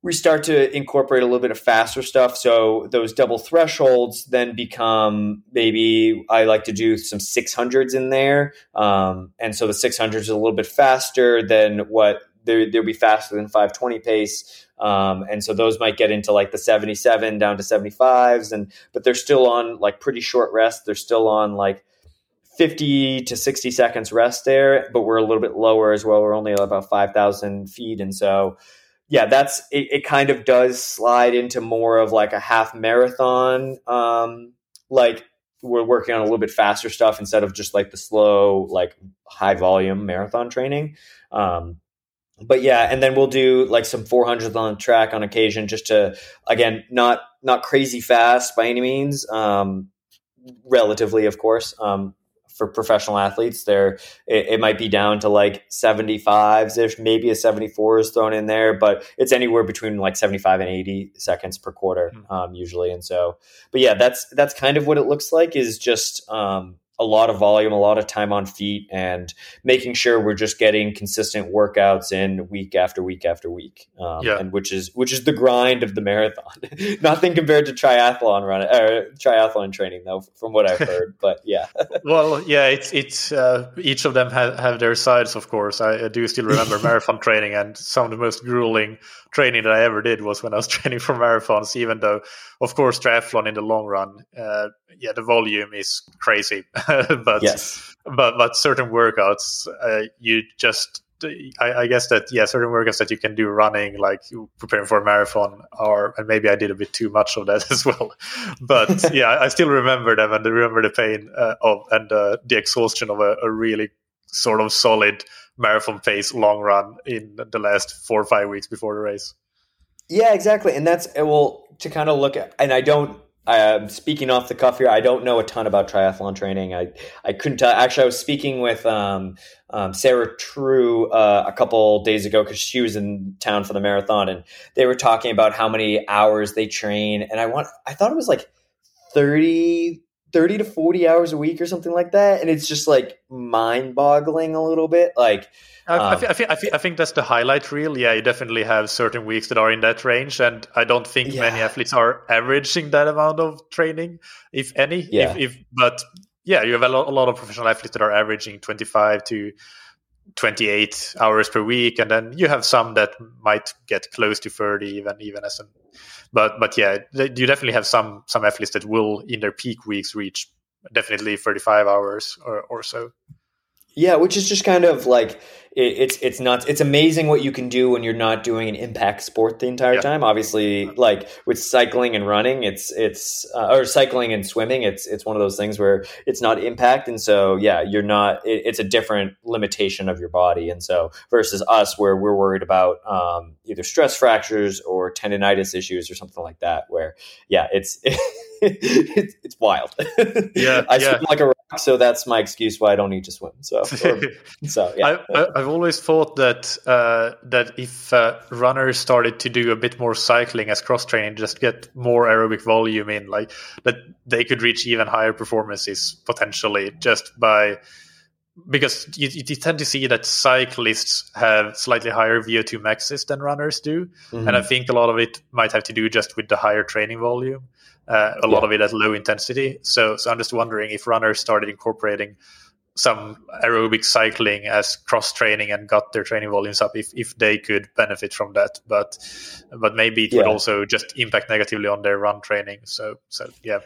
we start to incorporate a little bit of faster stuff. So those double thresholds then become maybe I like to do some 600s in there. Um, and so the 600s is a little bit faster than what they'll be faster than 520 pace. Um, and so those might get into like the 77 down to 75s. And, but they're still on like pretty short rest. They're still on like 50 to 60 seconds rest there, but we're a little bit lower as well. We're only about 5,000 feet. And so, yeah, that's it, it, kind of does slide into more of like a half marathon. Um, like we're working on a little bit faster stuff instead of just like the slow, like high volume marathon training. Um, but yeah, and then we'll do like some 400s on track on occasion, just to again not not crazy fast by any means, um, relatively, of course. Um, for professional athletes. There, it, it, might be down to like 75s ish, maybe a 74 is thrown in there, but it's anywhere between like 75 and 80 seconds per quarter, hmm. um, usually. And so, but yeah, that's that's kind of what it looks like. Is just um, a lot of volume, a lot of time on feet, and making sure we're just getting consistent workouts in week after week after week. Um, yeah. and which is which is the grind of the marathon. Nothing compared to triathlon run or triathlon training though, from what I've heard. but yeah. well, yeah, it's it's uh, each of them have, have their sides, of course. I, I do still remember marathon training, and some of the most grueling training that I ever did was when I was training for marathons. Even though, of course, triathlon in the long run, uh, yeah, the volume is crazy. but yes. but but certain workouts, uh, you just I, I, guess that yeah, certain workouts that you can do running, like preparing for a marathon, or and maybe I did a bit too much of that as well. But yeah, I still remember them and I remember the pain uh, of and uh, the exhaustion of a, a, really sort of solid marathon pace long run in the last four or five weeks before the race. Yeah, exactly, and that's well to kind of look at, and I don't I'm speaking off the cuff here. I don't know a ton about triathlon training. I, I couldn't tell. Actually, I was speaking with um, um, Sarah True uh, a couple days ago because she was in town for the marathon, and they were talking about how many hours they train. And I want, I thought it was like 30, 30 to 40 hours a week or something like that. And it's just like mind boggling a little bit. Like, um, I, I, I, I, think that's the highlight reel. Yeah, you definitely have certain weeks that are in that range, and I don't think yeah. many athletes are averaging that amount of training, if any. Yeah. If, if but yeah, you have a lot, a lot of professional athletes that are averaging 25 to 28 hours per week, and then you have some that might get close to 30, even even as an But but yeah, you definitely have some some athletes that will in their peak weeks reach definitely 35 hours or, or so. Yeah, which is just kind of like it, it's it's not it's amazing what you can do when you're not doing an impact sport the entire yeah. time. Obviously, like with cycling and running, it's it's uh, or cycling and swimming, it's it's one of those things where it's not impact, and so yeah, you're not. It, it's a different limitation of your body, and so versus us, where we're worried about um, either stress fractures or tendonitis issues or something like that. Where yeah, it's it's, it's wild. Yeah, I yeah. swim like a rock so that's my excuse why I don't need to swim. So, or, so yeah. I, have always thought that uh, that if uh, runners started to do a bit more cycling as cross training, just get more aerobic volume in, like that they could reach even higher performances potentially just by because you, you, tend to see that cyclists have slightly higher VO2 maxes than runners do. Mm-hmm. And I think a lot of it might have to do just with the higher training volume, uh, a yeah. lot of it at low intensity. So, so I'm just wondering if runners started incorporating some aerobic cycling as cross training and got their training volumes up if, if they could benefit from that but but maybe it yeah. would also just impact negatively on their run training so so yeah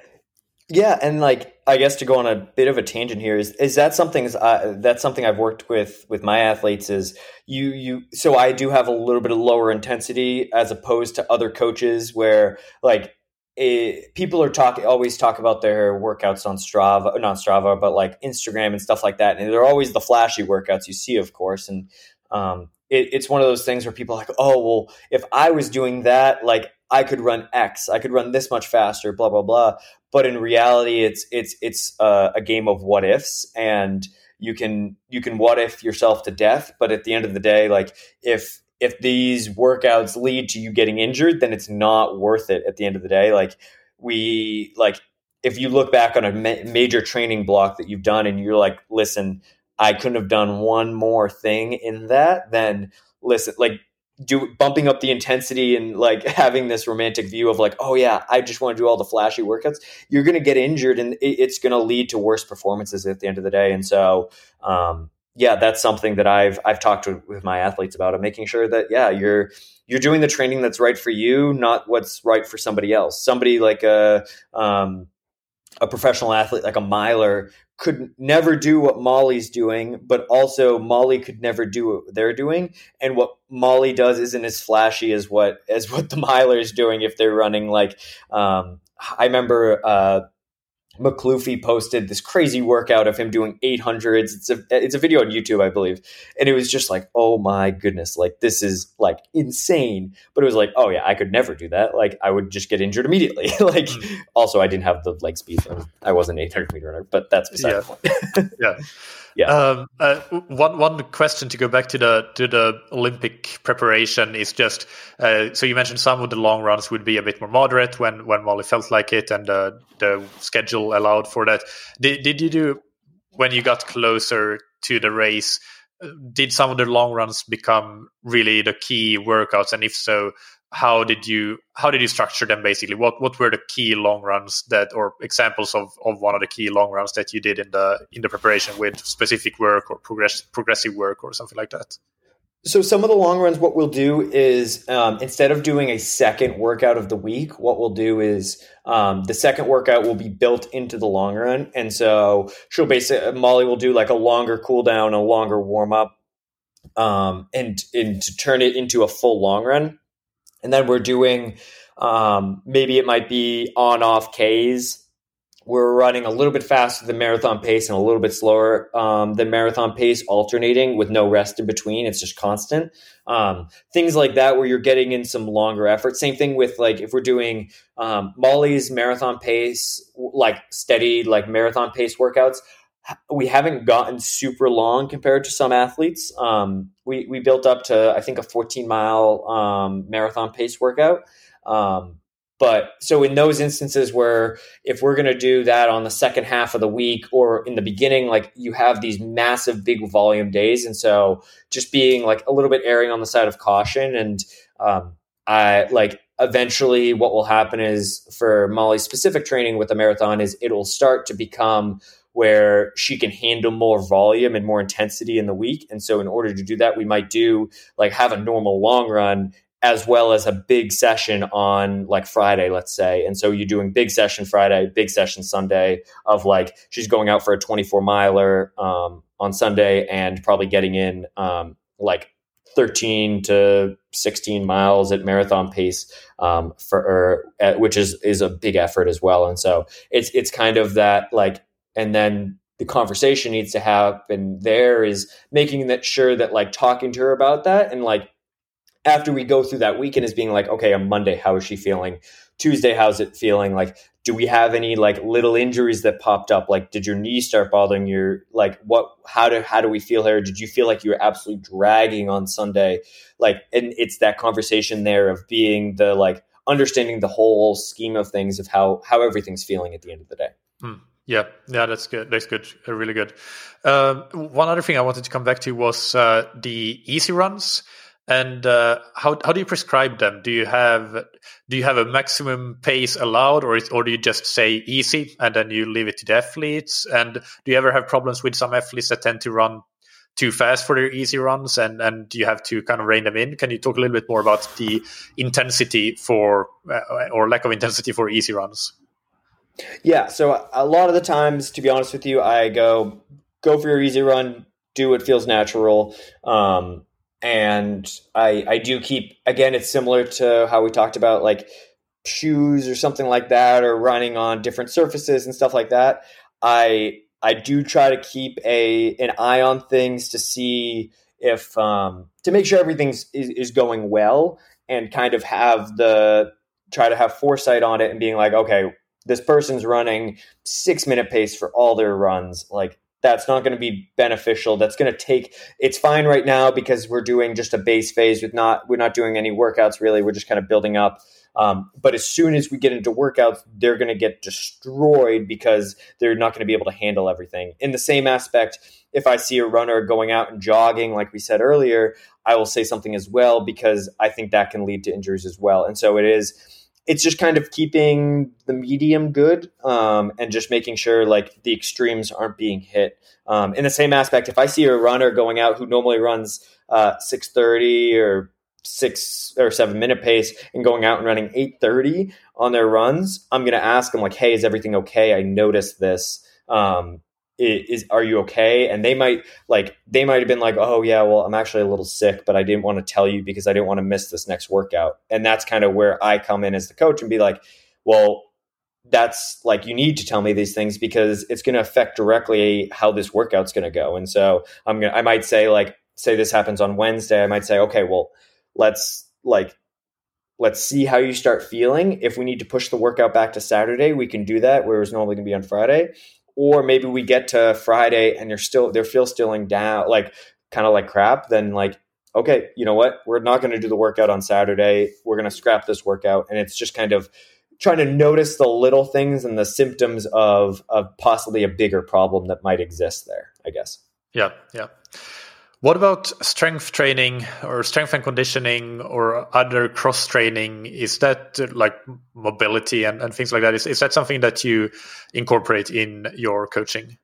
yeah, and like I guess to go on a bit of a tangent here is is that something is uh, that's something I've worked with with my athletes is you you so I do have a little bit of lower intensity as opposed to other coaches where like it, people are talking always talk about their workouts on Strava not Strava but like Instagram and stuff like that and they're always the flashy workouts you see of course and um, it, it's one of those things where people are like oh well if I was doing that like I could run X, I could run this much faster, blah blah blah. But in reality, it's it's it's uh, a game of what ifs, and you can you can what if yourself to death. But at the end of the day, like if if these workouts lead to you getting injured, then it's not worth it. At the end of the day, like we like if you look back on a ma- major training block that you've done, and you're like, listen, I couldn't have done one more thing in that, then listen, like do bumping up the intensity and like having this romantic view of like oh yeah i just want to do all the flashy workouts you're going to get injured and it's going to lead to worse performances at the end of the day and so um, yeah that's something that i've i've talked to, with my athletes about and making sure that yeah you're you're doing the training that's right for you not what's right for somebody else somebody like a um, a professional athlete like a miler could never do what Molly's doing, but also Molly could never do what they're doing. And what Molly does isn't as flashy as what as what the Miler is doing if they're running like um, I remember uh, McCluffy posted this crazy workout of him doing 800s. It's a it's a video on YouTube, I believe, and it was just like, oh my goodness, like this is like insane. But it was like, oh yeah, I could never do that. Like I would just get injured immediately. like mm-hmm. also, I didn't have the leg speed. I wasn't 800 meter runner, but that's beside yeah. the point. yeah. Yeah. Um, uh, one one question to go back to the to the Olympic preparation is just uh, so you mentioned some of the long runs would be a bit more moderate when when Molly felt like it and uh, the schedule allowed for that. Did did you do when you got closer to the race? Uh, did some of the long runs become really the key workouts, and if so, how did you how did you structure them basically? What what were the key long runs that or examples of, of one of the key long runs that you did in the in the preparation with specific work or progress progressive work or something like that? So some of the long runs what we'll do is um, instead of doing a second workout of the week what we'll do is um, the second workout will be built into the long run. And so she'll basically molly will do like a longer cool down a longer warm up um, and and to turn it into a full long run and then we're doing um, maybe it might be on off Ks. We're running a little bit faster than marathon pace and a little bit slower um, than marathon pace, alternating with no rest in between. It's just constant. Um, things like that, where you're getting in some longer effort. Same thing with like if we're doing um, Molly's marathon pace, like steady, like marathon pace workouts we haven't gotten super long compared to some athletes. Um, we we built up to I think a 14 mile um, marathon pace workout. Um, but so in those instances where if we're going to do that on the second half of the week or in the beginning, like you have these massive big volume days, and so just being like a little bit erring on the side of caution, and um, I like eventually what will happen is for Molly's specific training with the marathon is it'll start to become where she can handle more volume and more intensity in the week. And so, in order to do that, we might do like have a normal long run as well as a big session on like Friday, let's say. And so, you're doing big session Friday, big session Sunday of like she's going out for a 24 miler um, on Sunday and probably getting in um, like 13 to 16 miles at marathon pace um, for or, uh, which is is a big effort as well and so it's it's kind of that like and then the conversation needs to happen. There is making that sure that like talking to her about that. And like after we go through that weekend is being like okay on monday how is she feeling? Tuesday how's it feeling? Like do we have any like little injuries that popped up? Like did your knee start bothering you? Like what how do how do we feel here? Did you feel like you were absolutely dragging on sunday? Like and it's that conversation there of being the like understanding the whole scheme of things of how how everything's feeling at the end of the day. Hmm. Yeah, yeah, that's good. That's good. Uh, really good. Uh, one other thing I wanted to come back to was uh, the easy runs and uh, how how do you prescribe them? Do you have do you have a maximum pace allowed, or is, or do you just say easy and then you leave it to the athletes? And do you ever have problems with some athletes that tend to run too fast for their easy runs, and and you have to kind of rein them in? Can you talk a little bit more about the intensity for uh, or lack of intensity for easy runs? Yeah, so a lot of the times, to be honest with you, I go go for your easy run, do what feels natural. Um, and I I do keep again it's similar to how we talked about like shoes or something like that or running on different surfaces and stuff like that. I I do try to keep a an eye on things to see if um, to make sure everything's is, is going well and kind of have the try to have foresight on it and being like okay this person's running six minute pace for all their runs. Like that's not going to be beneficial. That's going to take it's fine right now because we're doing just a base phase with not we're not doing any workouts really. We're just kind of building up. Um, but as soon as we get into workouts they're going to get destroyed because they're not going to be able to handle everything. In the same aspect if i see a runner going out and jogging like we said earlier i will say something as well because i think that can lead to injuries as well. And so it is it's just kind of keeping the medium good um, and just making sure like the extremes aren't being hit. Um, in the same aspect, if I see a runner going out who normally runs uh, six thirty or six or seven minute pace and going out and running eight thirty on their runs, I'm going to ask them like, "Hey, is everything okay? I noticed this." Um, is are you okay? And they might like they might have been like oh yeah well i'm actually a little sick but i didn't want to tell you because i didn't want to miss this next workout. And that's kind of where i come in as the coach and be like well that's like you need to tell me these things because it's going to affect directly how this workout's going to go. And so i'm going to i might say like say this happens on wednesday i might say okay well let's like let's see how you start feeling. If we need to push the workout back to saturday we can do that whereas normally going to be on friday or maybe we get to Friday and they're still they're feel stilling down like kind of like crap, then like okay, you know what? We're not going to do the workout on Saturday. We're going to scrap this workout and it's just kind of trying to notice the little things and the symptoms of of possibly a bigger problem that might exist there, I guess. Yeah, yeah. What about strength training or strength and conditioning or other cross training? Is that like mobility and, and things like that? Is, is that something that you incorporate in your coaching?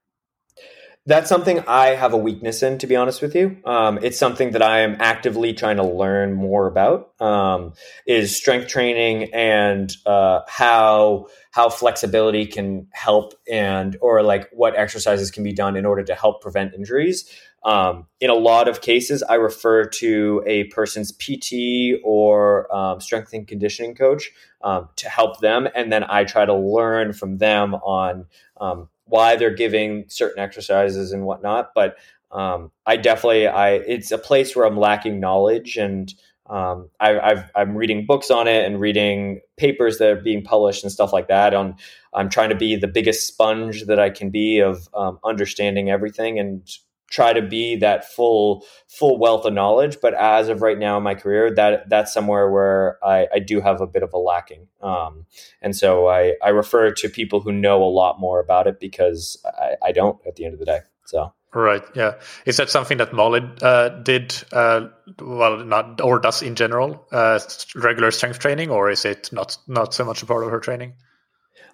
That's something I have a weakness in, to be honest with you. Um, it's something that I am actively trying to learn more about. Um, is strength training and uh, how how flexibility can help and or like what exercises can be done in order to help prevent injuries. Um, in a lot of cases, I refer to a person's PT or um, strength and conditioning coach um, to help them, and then I try to learn from them on um, why they're giving certain exercises and whatnot. But um, I definitely, I it's a place where I'm lacking knowledge, and um, I, am reading books on it and reading papers that are being published and stuff like that. On I'm trying to be the biggest sponge that I can be of understanding everything and try to be that full full wealth of knowledge but as of right now in my career that that's somewhere where i, I do have a bit of a lacking. Um, and so I, I refer to people who know a lot more about it because I, I don't at the end of the day so. Right yeah. Is that something that molly uh, did uh, well not or does in general uh, regular strength training or is it not not so much a part of her training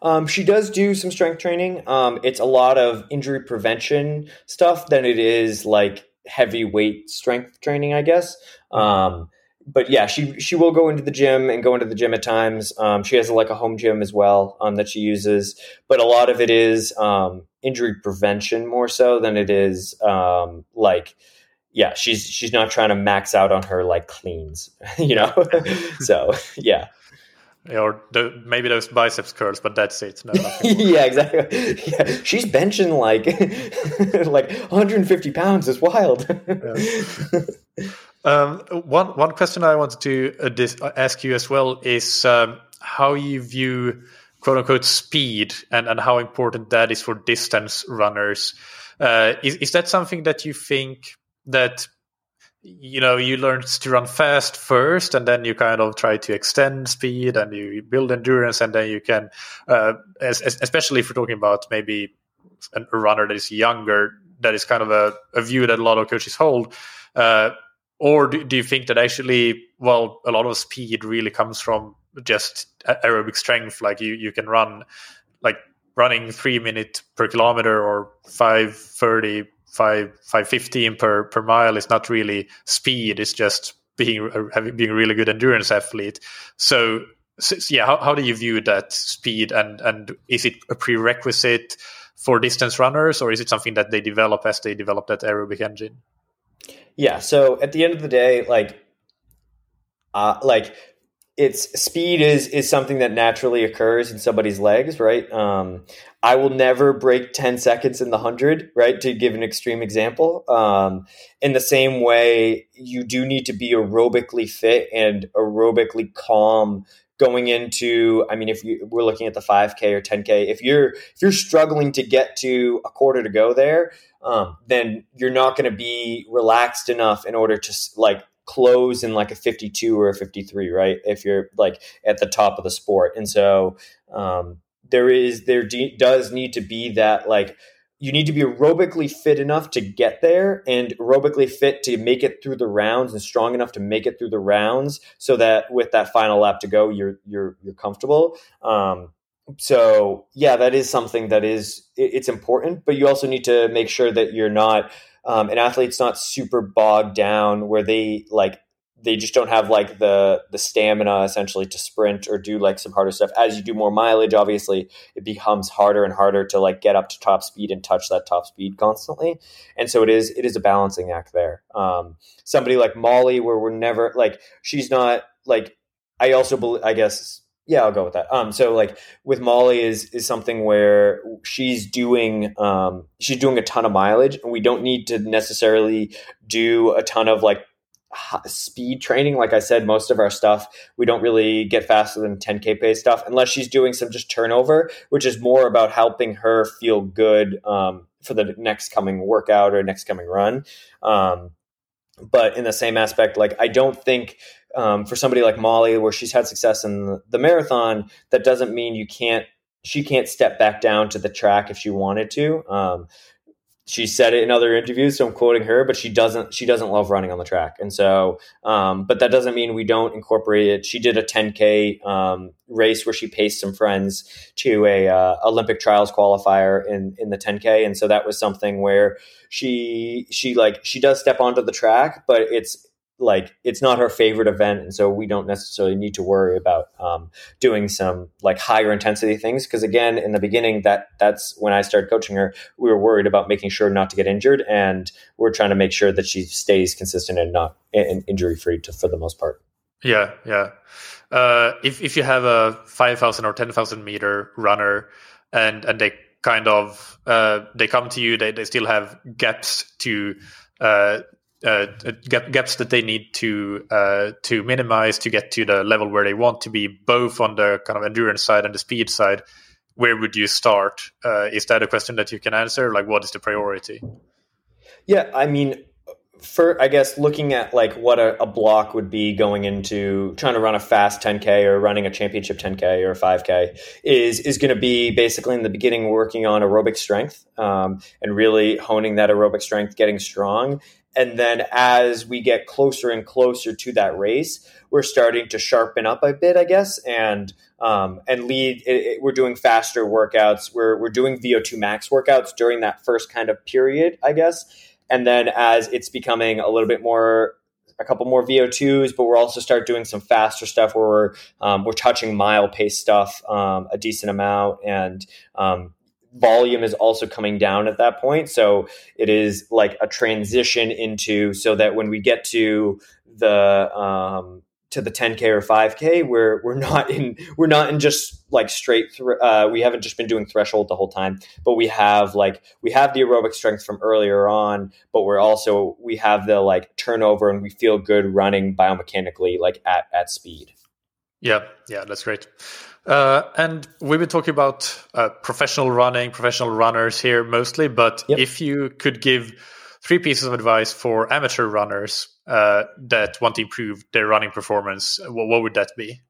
um, she does do some strength training. Um, it's a lot of injury prevention stuff than it is like heavy weight strength training, I guess. Um, but yeah, she she will go into the gym and go into the gym at times. Um, she has like a home gym as well um, that she uses, but a lot of it is um, injury prevention more so than it is like yeah, she's she's not trying to max out on her like cleans, you know. so yeah or the, maybe those biceps curls, but that's it. No, yeah, exactly. Yeah, she's benching like like 150 pounds. It's wild. yeah. um, one one question I wanted to uh, dis- uh, ask you as well is um, how you view quote unquote speed and, and how important that is for distance runners. Uh, is, is that something that you think that you know you learn to run fast first and then you kind of try to extend speed and you build endurance and then you can uh, as, especially if we're talking about maybe a runner that is younger that is kind of a, a view that a lot of coaches hold uh, or do, do you think that actually well a lot of speed really comes from just aerobic strength? Like you you can run like running three minutes per kilometer or 530 5 515 per per mile is not really speed it's just being having being a really good endurance athlete. So, so yeah how, how do you view that speed and and is it a prerequisite for distance runners or is it something that they develop as they develop that aerobic engine? Yeah so at the end of the day like uh, like it's speed is is something that naturally occurs in somebody's legs, right? Um, I will never break ten seconds in the hundred, right? To give an extreme example. Um, in the same way, you do need to be aerobically fit and aerobically calm going into. I mean, if you, we're looking at the five k or ten k, if you're if you're struggling to get to a quarter to go there, um, then you're not going to be relaxed enough in order to like close in like a 52 or a 53 right? If you're like at the top of the sport. And so um, there is there de- does need to be that like you need to be aerobically fit enough to get there and aerobically fit to make it through the rounds and strong enough to make it through the rounds so that with that final lap to go you're you're you're comfortable. Um, so yeah that is something that is it's important but you also need to make sure that you're not um, an athlete's not super bogged down where they like they just don't have like the the stamina essentially to sprint or do like some harder stuff. As you do more mileage obviously it becomes harder and harder to like get up to top speed and touch that top speed constantly. And so it is it is a balancing act there. Um, somebody like molly where we're never like she's not like i also believe i guess yeah, I'll go with that. Um, so like with Molly is is something where she's doing um, she's doing a ton of mileage, and we don't need to necessarily do a ton of like speed training. Like I said, most of our stuff we don't really get faster than 10k pace stuff unless she's doing some just turnover, which is more about helping her feel good um, for the next coming workout or next coming run. Um, but in the same aspect, like I don't think um, for somebody like Molly, where she's had success in the, marathon, that doesn't mean you can't. She can't step back down to the track if she wanted to. Um, she said it in other interviews, so I'm quoting her. But she doesn't. She doesn't love running on the track, and so. Um, but that doesn't mean we don't incorporate it. She did a 10k um, race where she paced some friends to a uh, Olympic trials qualifier in in the 10k, and so that was something where she she like she does step onto the track, but it's like it's not her favorite event and so we don't necessarily need to worry about um, doing some like higher intensity things because again in the beginning that that's when i started coaching her we were worried about making sure not to get injured and we're trying to make sure that she stays consistent and not and injury free for the most part. Yeah yeah. Uh, if, if you have a 5000 or 10000 meter runner and and they kind of uh, they come to you they, they still have gaps to uh, uh, gaps that they need to uh, to minimize to get to the level where they want to be, both on the kind of endurance side and the speed side. Where would you start? Uh, is that a question that you can answer? Like, what is the priority? Yeah, I mean, for I guess looking at like what a, a, block would be going into trying to run a fast 10k or running a championship 10k or 5k is is going to be basically in the beginning working on aerobic strength um, and really honing that aerobic strength, getting strong, and then as we get closer and closer to that race, we're starting to sharpen up a bit, I guess, and um, and lead. It, it, we're doing faster workouts. We're we're doing VO2 max workouts during that first kind of period, I guess. And then as it's becoming a little bit more a couple more VO2s, but we're also start doing some faster stuff where we're um, we're touching mile pace stuff um, a decent amount, and um, volume is also coming down at that point. So it is like a transition into so that when we get to the um, to the 10k or 5k, we're we're not in we're not in just like straight through. Uh, we haven't just been doing threshold the whole time, but we have like we have the aerobic strength from earlier on, but we're also we have the like turnover and we feel good running biomechanically like at at speed. Yeah, yeah, that's great. Uh, and we've been talking about uh, professional running, professional runners here mostly. But yep. if you could give three pieces of advice for amateur runners uh, that want to improve their running performance, what, what would that be?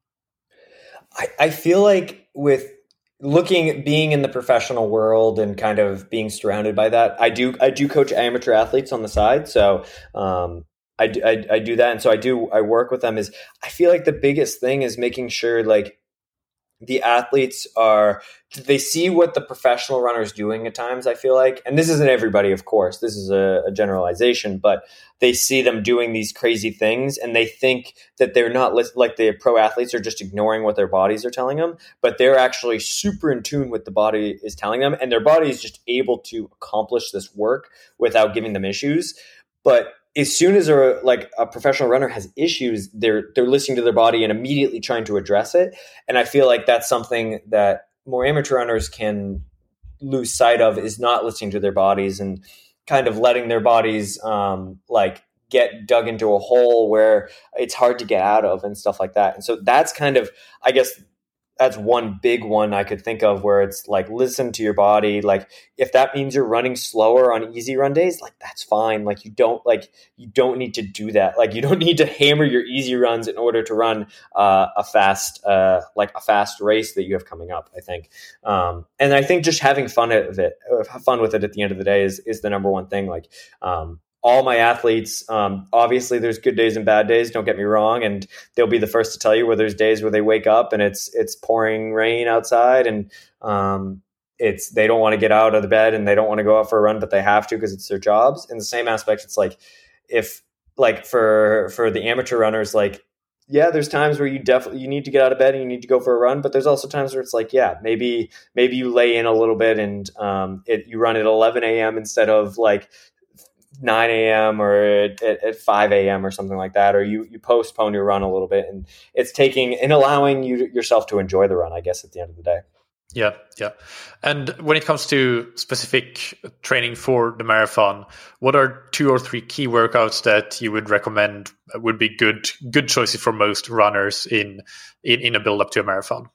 I, I feel like with looking being in the professional world and kind of being surrounded by that i do i do coach amateur athletes on the side so um, I, I, I do that and so i do i work with them is i feel like the biggest thing is making sure like the athletes are they see what the professional runner is doing at times i feel like. And this isn't everybody of course. This is a, a, generalization but they see them doing these crazy things and they think that they're not like the pro athletes are just ignoring what their bodies are telling them but they're actually super in tune with the body is telling them and their body is just able to accomplish this work without giving them issues. But as soon as a like a professional runner has issues, they're they're listening to their body and immediately trying to address it. And I feel like that's something that more amateur runners can lose sight of is not listening to their bodies and kind of letting their bodies um, like get dug into a hole where it's hard to get out of and stuff like that. And so that's kind of I guess that's one big one I could think of where it's like listen to your body. Like if that means you're running slower on easy run days, like that's fine. Like you don't like you don't need to do that. Like you don't need to hammer your easy runs in order to run uh, a fast uh, like a fast race that you have coming up. I think, um, and I think just having fun of it, fun with it at the end of the day is is the number one thing. Like um, all my athletes um, obviously there's good days and bad days don't get me wrong and they'll be the first to tell you where there's days where they wake up and it's it's pouring rain outside and um, it's they don't want to get out of the bed and they don't want to go out for a run but they have to because it's their jobs. In the same aspect it's like if like for for the amateur runners like yeah there's times where you definitely you need to get out of bed and you need to go for a run but there's also times where it's like yeah maybe maybe you lay in a little bit and um, it, you run at 11 a.m instead of like 9 a.m. or at, at 5 a.m. or something like that, or you you postpone your run a little bit, and it's taking and allowing you yourself to enjoy the run. I guess at the end of the day. Yeah, yeah. And when it comes to specific training for the marathon, what are two or three key workouts that you would recommend would be good good choices for most runners in in, in a build up to a marathon?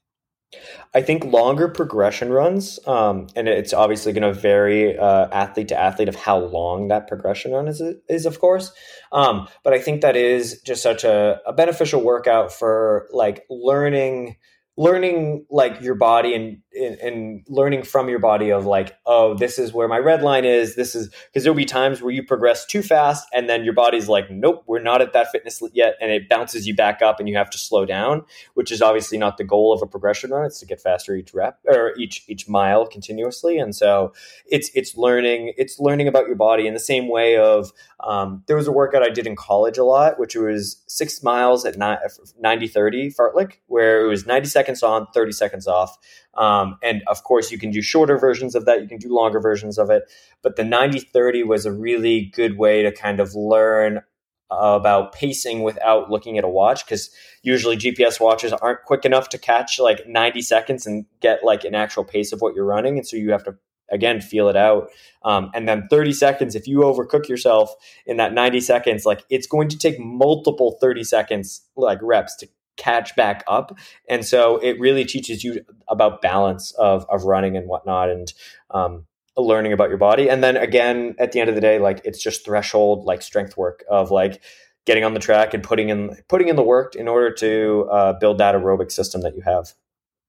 I think longer progression runs, um, and it's obviously going to vary uh, athlete to athlete of how long that progression run is, is of course. Um, but I think that is just such a, a beneficial workout for like learning – learning like your body and, and, and learning from your body of like oh this is where my red line is this is because there'll be times where you progress too fast and then your body's like nope we're not at that fitness yet and it bounces you back up and you have to slow down which is obviously not the goal of a progression run it's to get faster each rep or each each mile continuously and so it's it's learning it's learning about your body in the same way of um, there was a workout i did in college a lot which was six miles at 90 30 fartlek where it was 90 seconds seconds on, 30 seconds off. Um, and of course, you can do shorter versions of that, you can do longer versions of it. But the 90 30 was a really good way to kind of learn about pacing without looking at a watch because usually GPS watches aren't quick enough to catch like 90 seconds and get like an actual pace of what you're running. And so you have to again feel it out um, and then 30 seconds if you overcook yourself in that 90 seconds like it's going to take multiple 30 seconds like reps to catch back up. And so it really teaches you about balance of, of running and whatnot and um, learning about your body. And then again, at the end of the day, like it's just threshold like strength work of like getting on the track and putting in putting in the work in order to uh, build that aerobic system that you have.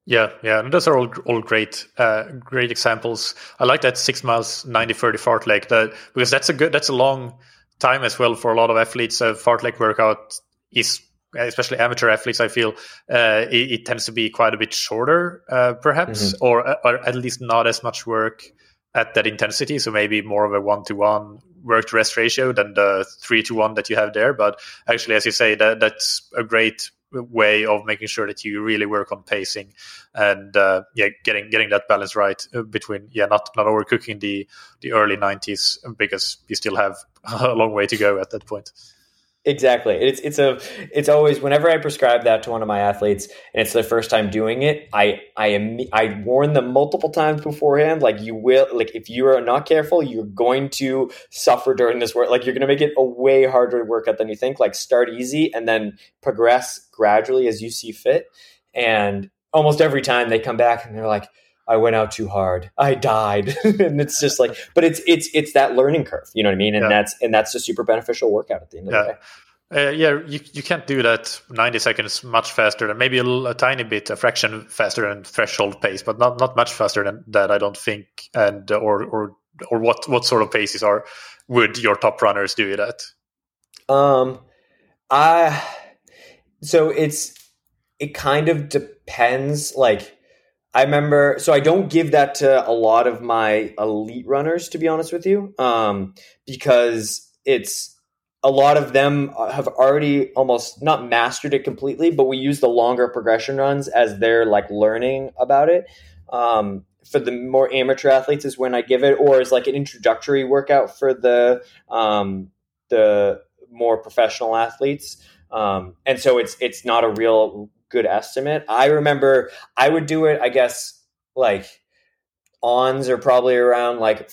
Yeah, yeah, and those are all all great, uh, great examples. I like that six miles, 90, 30 fartlek, that because that's a good, that's a long time as well for a lot of athletes. A fartlek workout is especially amateur athletes, I feel uh, it, it, tends to be quite a bit shorter, uh, perhaps, mm-hmm. or, or, at least not as much work at that intensity. So maybe more of a one to one work to rest ratio than the three to one that you have there. But actually, as you say, that that's a great way of making sure that you really work on pacing and uh, yeah, getting getting that balance right uh, between yeah, not not overcooking the the early 90s because you still have a long way to go at that point. Exactly. It's it's a it's always whenever I prescribe that to one of my athletes and it's their first time doing it, I I am I warn them multiple times beforehand. Like you will like if you are not careful, you're going to suffer during this work. Like you're going to make it a way harder workout than you think. Like start easy and then progress gradually as you see fit. And almost every time they come back and they're like, I went out too hard. I died. and it's just like, but it's it's it's that learning curve. You know what I mean? And yeah. that's and that's a super beneficial workout at the end of yeah. the day. Uh, yeah, you, you can't do that 90 seconds much faster than maybe a, a, tiny bit, a fraction faster than threshold pace, but not, not much faster than that, I don't think. And uh, or or or what what sort of paces are would your top runners do it at? Um, I so it's it kind of depends. Like I remember, so I don't give that to a lot of my elite runners, to be honest with you, um, because it's a lot of them have already almost not mastered it completely, but we use the longer progression runs as they're like learning about it. Um, for the more amateur athletes is when I give it, or is like an introductory workout for the um, the more professional athletes. Um, and so it's it's not a real good estimate. I remember I would do it, I guess, like ons are probably around like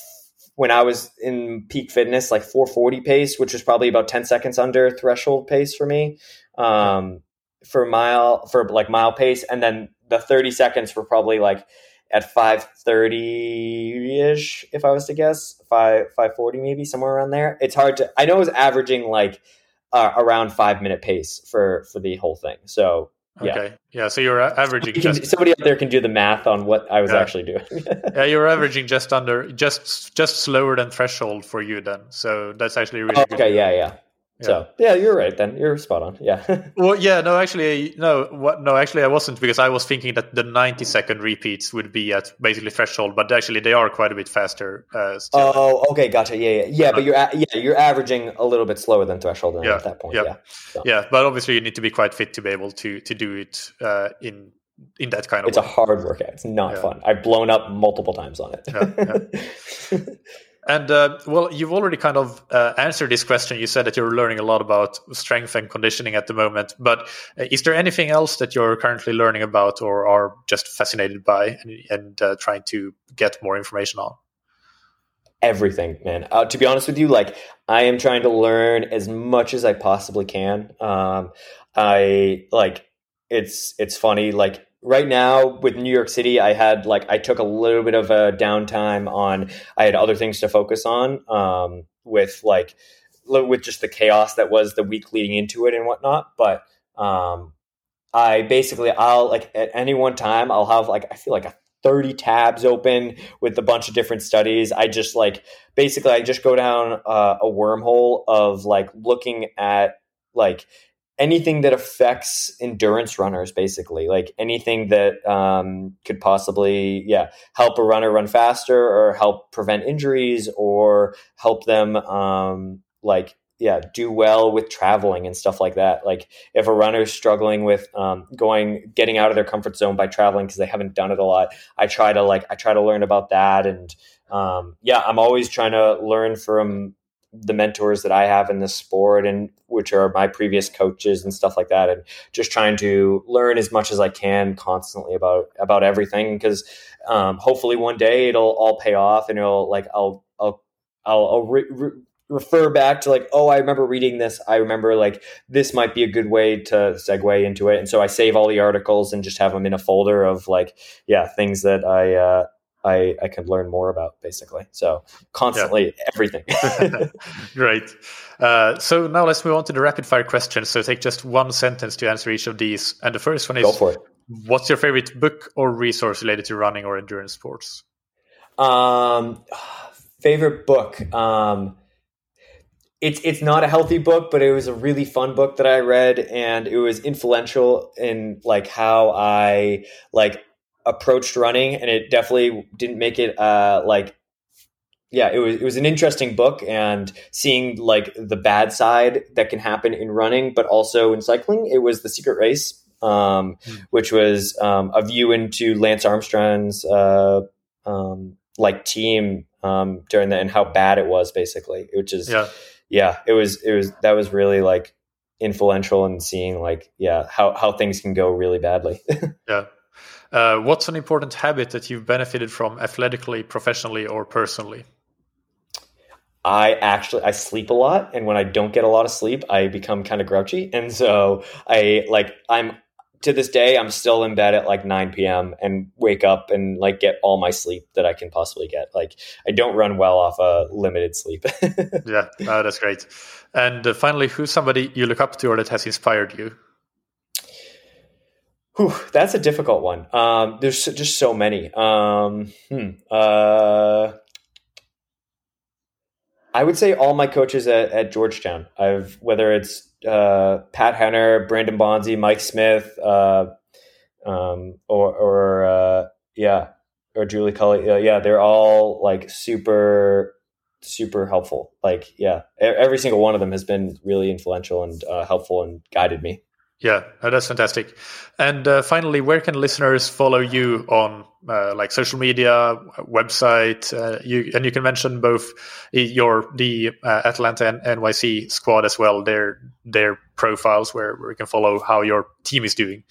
when I was in peak fitness, like 440 pace, which was probably about 10 seconds under threshold pace for me. Um, for mile for like mile pace, and then the 30 seconds were probably like at 530 ish, if I was to guess, five 540 maybe somewhere around there. It's hard to. I know it was averaging like uh, around five minute pace for for the whole thing. So Okay. Yeah. So you're averaging. You can, just, somebody out there can do the math on what I was Yeah. actually doing. yeah, you're averaging just under, just just slower than threshold for you then. So that's actually really oh, good. okay. Yeah, yeah. So yeah, you're right. Then you're spot on. Yeah. Well, yeah, no, actually, no, what, no, actually, I wasn't because I was thinking that the 90 second repeats would be at basically threshold, but actually, they are quite a bit faster. Uh, oh, okay. Gotcha. Yeah, yeah, yeah. But you're a- yeah, you're averaging a little bit slower than threshold Yeah, at that point. yeah. Yeah. So yeah, but obviously, you need to be quite fit to be able to to do it uh, in in that kind of It's a hard workout. It's not Yeah. fun. I've blown up multiple times on it. Yeah, And uh, well, you've already kind of uh, answered this question. You said that you're learning a lot about strength and conditioning at the moment. But uh, is there anything else that you're currently learning about or are just fascinated by and, and uh, trying to get more information on? everything man uh, to be honest with you like i am trying to learn as much as i possibly can um i like it's it's funny like right now with new york city i had like i took a little bit of a downtime on i had other things to focus on um with like with just the chaos that was the week leading into it and whatnot but um i basically i'll like at any one time i'll have like i feel like a 30 tabs open with a bunch of different studies. I just like basically I just go down uh, a wormhole of like looking at like anything that affects endurance runners basically like anything that um, could possibly yeah help a runner run faster or help prevent injuries or help them um, like yeah do well with traveling and stuff like that. Like if a runner is struggling with um, going getting out of their comfort zone by traveling because they haven't done it a lot i try to like i try to learn about that and um, yeah i'm always trying to learn from the mentors that i have in this sport and which are my previous coaches and stuff like that and just trying to learn as much as i can constantly about about everything because um, hopefully one day it'll all pay off and it'll like i'll i'll i'll, I'll re- re- refer back to like oh i remember reading this. I remember like this might be a good way to segue into it. And so i save all the articles and just have them in a folder of like yeah things that i uh i i can learn more about basically so constantly everything Great. Uh, so now let's move on to the rapid fire questions. So take just one sentence to answer each of these. And the first one is go for it What's your favorite book or resource related to running or endurance sports? um favorite book um it's it's not a healthy book, but it was a really fun book that I read, and it was influential in like how I like approached running, and it definitely didn't make it uh like yeah, it was it was an interesting book, and seeing like the bad side that can happen in running, but also in cycling. It was the Secret Race, um, Mm. which was um, a view into Lance Armstrong's uh, um, like team um, during that and how bad it was, basically, which is Yeah. yeah, it was it was that was really like influential in seeing like yeah how how things can go really badly. yeah. Uh, what's an important habit that you've benefited from athletically, professionally, or personally? I actually I sleep a lot, and when I don't get a lot of sleep, I become kind of grouchy, and so I like I'm to this day I'm still in bed at like 9 p.m. and wake up and like get all my sleep that I can possibly get. Like I don't run well off a limited sleep. yeah, no, that's great. And uh, finally, who's somebody you look up to or that has inspired you? Whew, that's a difficult one. Um, there's just so many. Um, hmm, uh, I would say all my coaches at, at Georgetown. I've whether it's uh, Pat Henner, Brandon Bonsey, Mike Smith, uh, um, or, or uh, yeah, or Julie Culley. yeah, they're all like super super helpful. Like yeah, every single one of them has been really influential and uh, helpful and guided me. Yeah, that's fantastic. And uh, finally, where can listeners follow you on uh, like social media, website? Uh, you and you can mention both your the uh, Atalanta and NYC squad as well. Their their profiles where, where we can follow how your team is doing.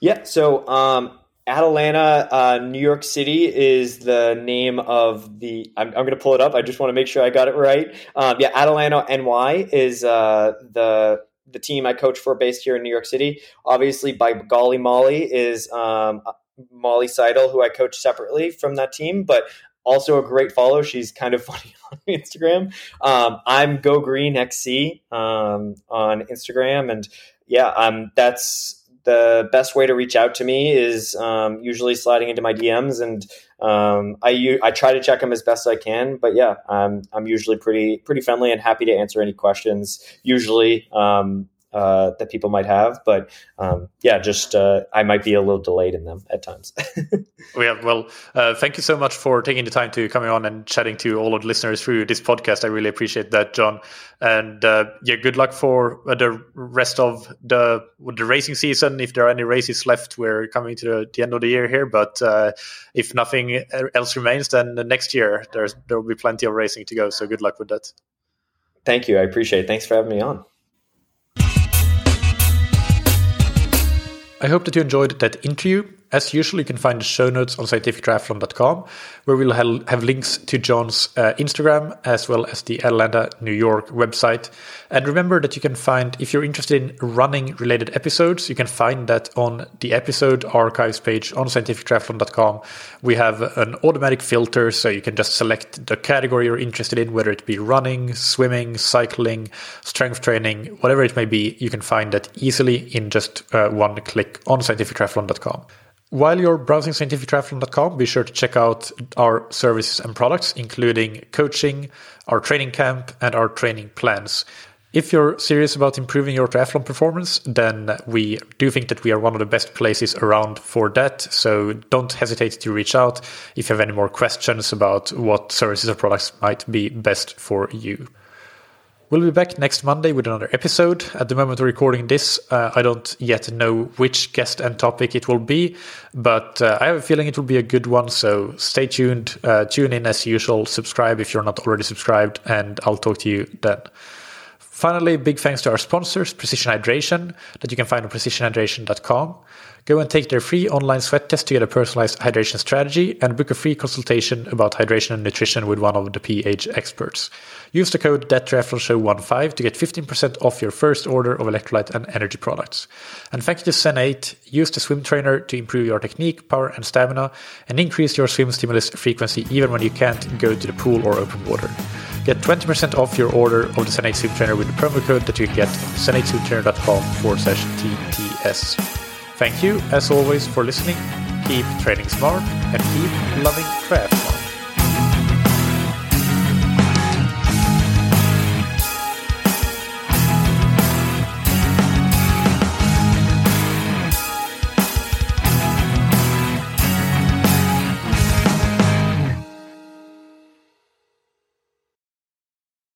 Yeah. So um, Atalanta, uh, New York City is the name of the. I'm, I'm going to pull it up. I just want to make sure I got it right. Um, yeah, Atalanta, NY is uh, the the team I coach for based here in New York City. Obviously, by golly Molly is um, Molly Seidel, who I coach separately from that team, but also a great follow. She's kind of funny on Instagram. Um, I'm Go Green XC um, on Instagram, and yeah, um, that's the best way to reach out to me is um, usually sliding into my DMs, and um, I I try to check them as best I can. But yeah, I'm I'm usually pretty pretty friendly and happy to answer any questions. Usually, um, uh, that people might have. But um, yeah, just uh, I might be a little delayed in them at times. yeah, well, uh, thank you so much for taking the time to coming on and chatting to all of the listeners through this podcast. I really appreciate that, John. And uh, yeah, good luck for uh, the rest of the the racing season. If there are any races left, we're coming to the, the end of the year here. But uh, if nothing else remains, then the next year there's there will be plenty of racing to go. So good luck with that. Thank you. I appreciate it. Thanks for having me on. I hope that you enjoyed that interview. As usual, you can find the show notes on scientifictriathlon.com, where we'll have links to John's uh, Instagram as well as the Atalanta, New York website. And remember that you can find, if you're interested in running related episodes, you can find that on the episode archives page on scientifictriathlon.com. We have an automatic filter, so you can just select the category you're interested in, whether it be running, swimming, cycling, strength training, whatever it may be. You can find that easily in just uh, one click on scientifictriathlon.com. While you're browsing scientifictriathlon.com, be sure to check out our services and products, including coaching, our training camp, and our training plans. If you're serious about improving your triathlon performance, then we do think that we are one of the best places around for that. So don't hesitate to reach out if you have any more questions about what services or products might be best for you. We'll be back next Monday with another episode. At the moment of recording this, uh, I don't yet know which guest and topic it will be, but uh, I have a feeling it will be a good one. So stay tuned, uh, tune in as usual, subscribe if you're not already subscribed, and I'll talk to you then. Finally, big thanks to our sponsors, Precision Hydration, that you can find on precisionhydration.com. Go and take their free online sweat test to get a personalized hydration strategy and book a free consultation about hydration and nutrition with one of the PH experts. Use the code THATTRIATHLONSHOW15 to get 15% off your first order of electrolyte and energy products. And you to Zen8. Use the swim trainer to improve your technique, power, and stamina, and increase your swim stimulus frequency even when you can't go to the pool or open water. Get 20% off your order of the Zen8 swim trainer with the promo code that you get on zen8swimtrainer.com forward slash TTS. Thank you, as always, for listening. Keep trading smart and keep loving triathlon.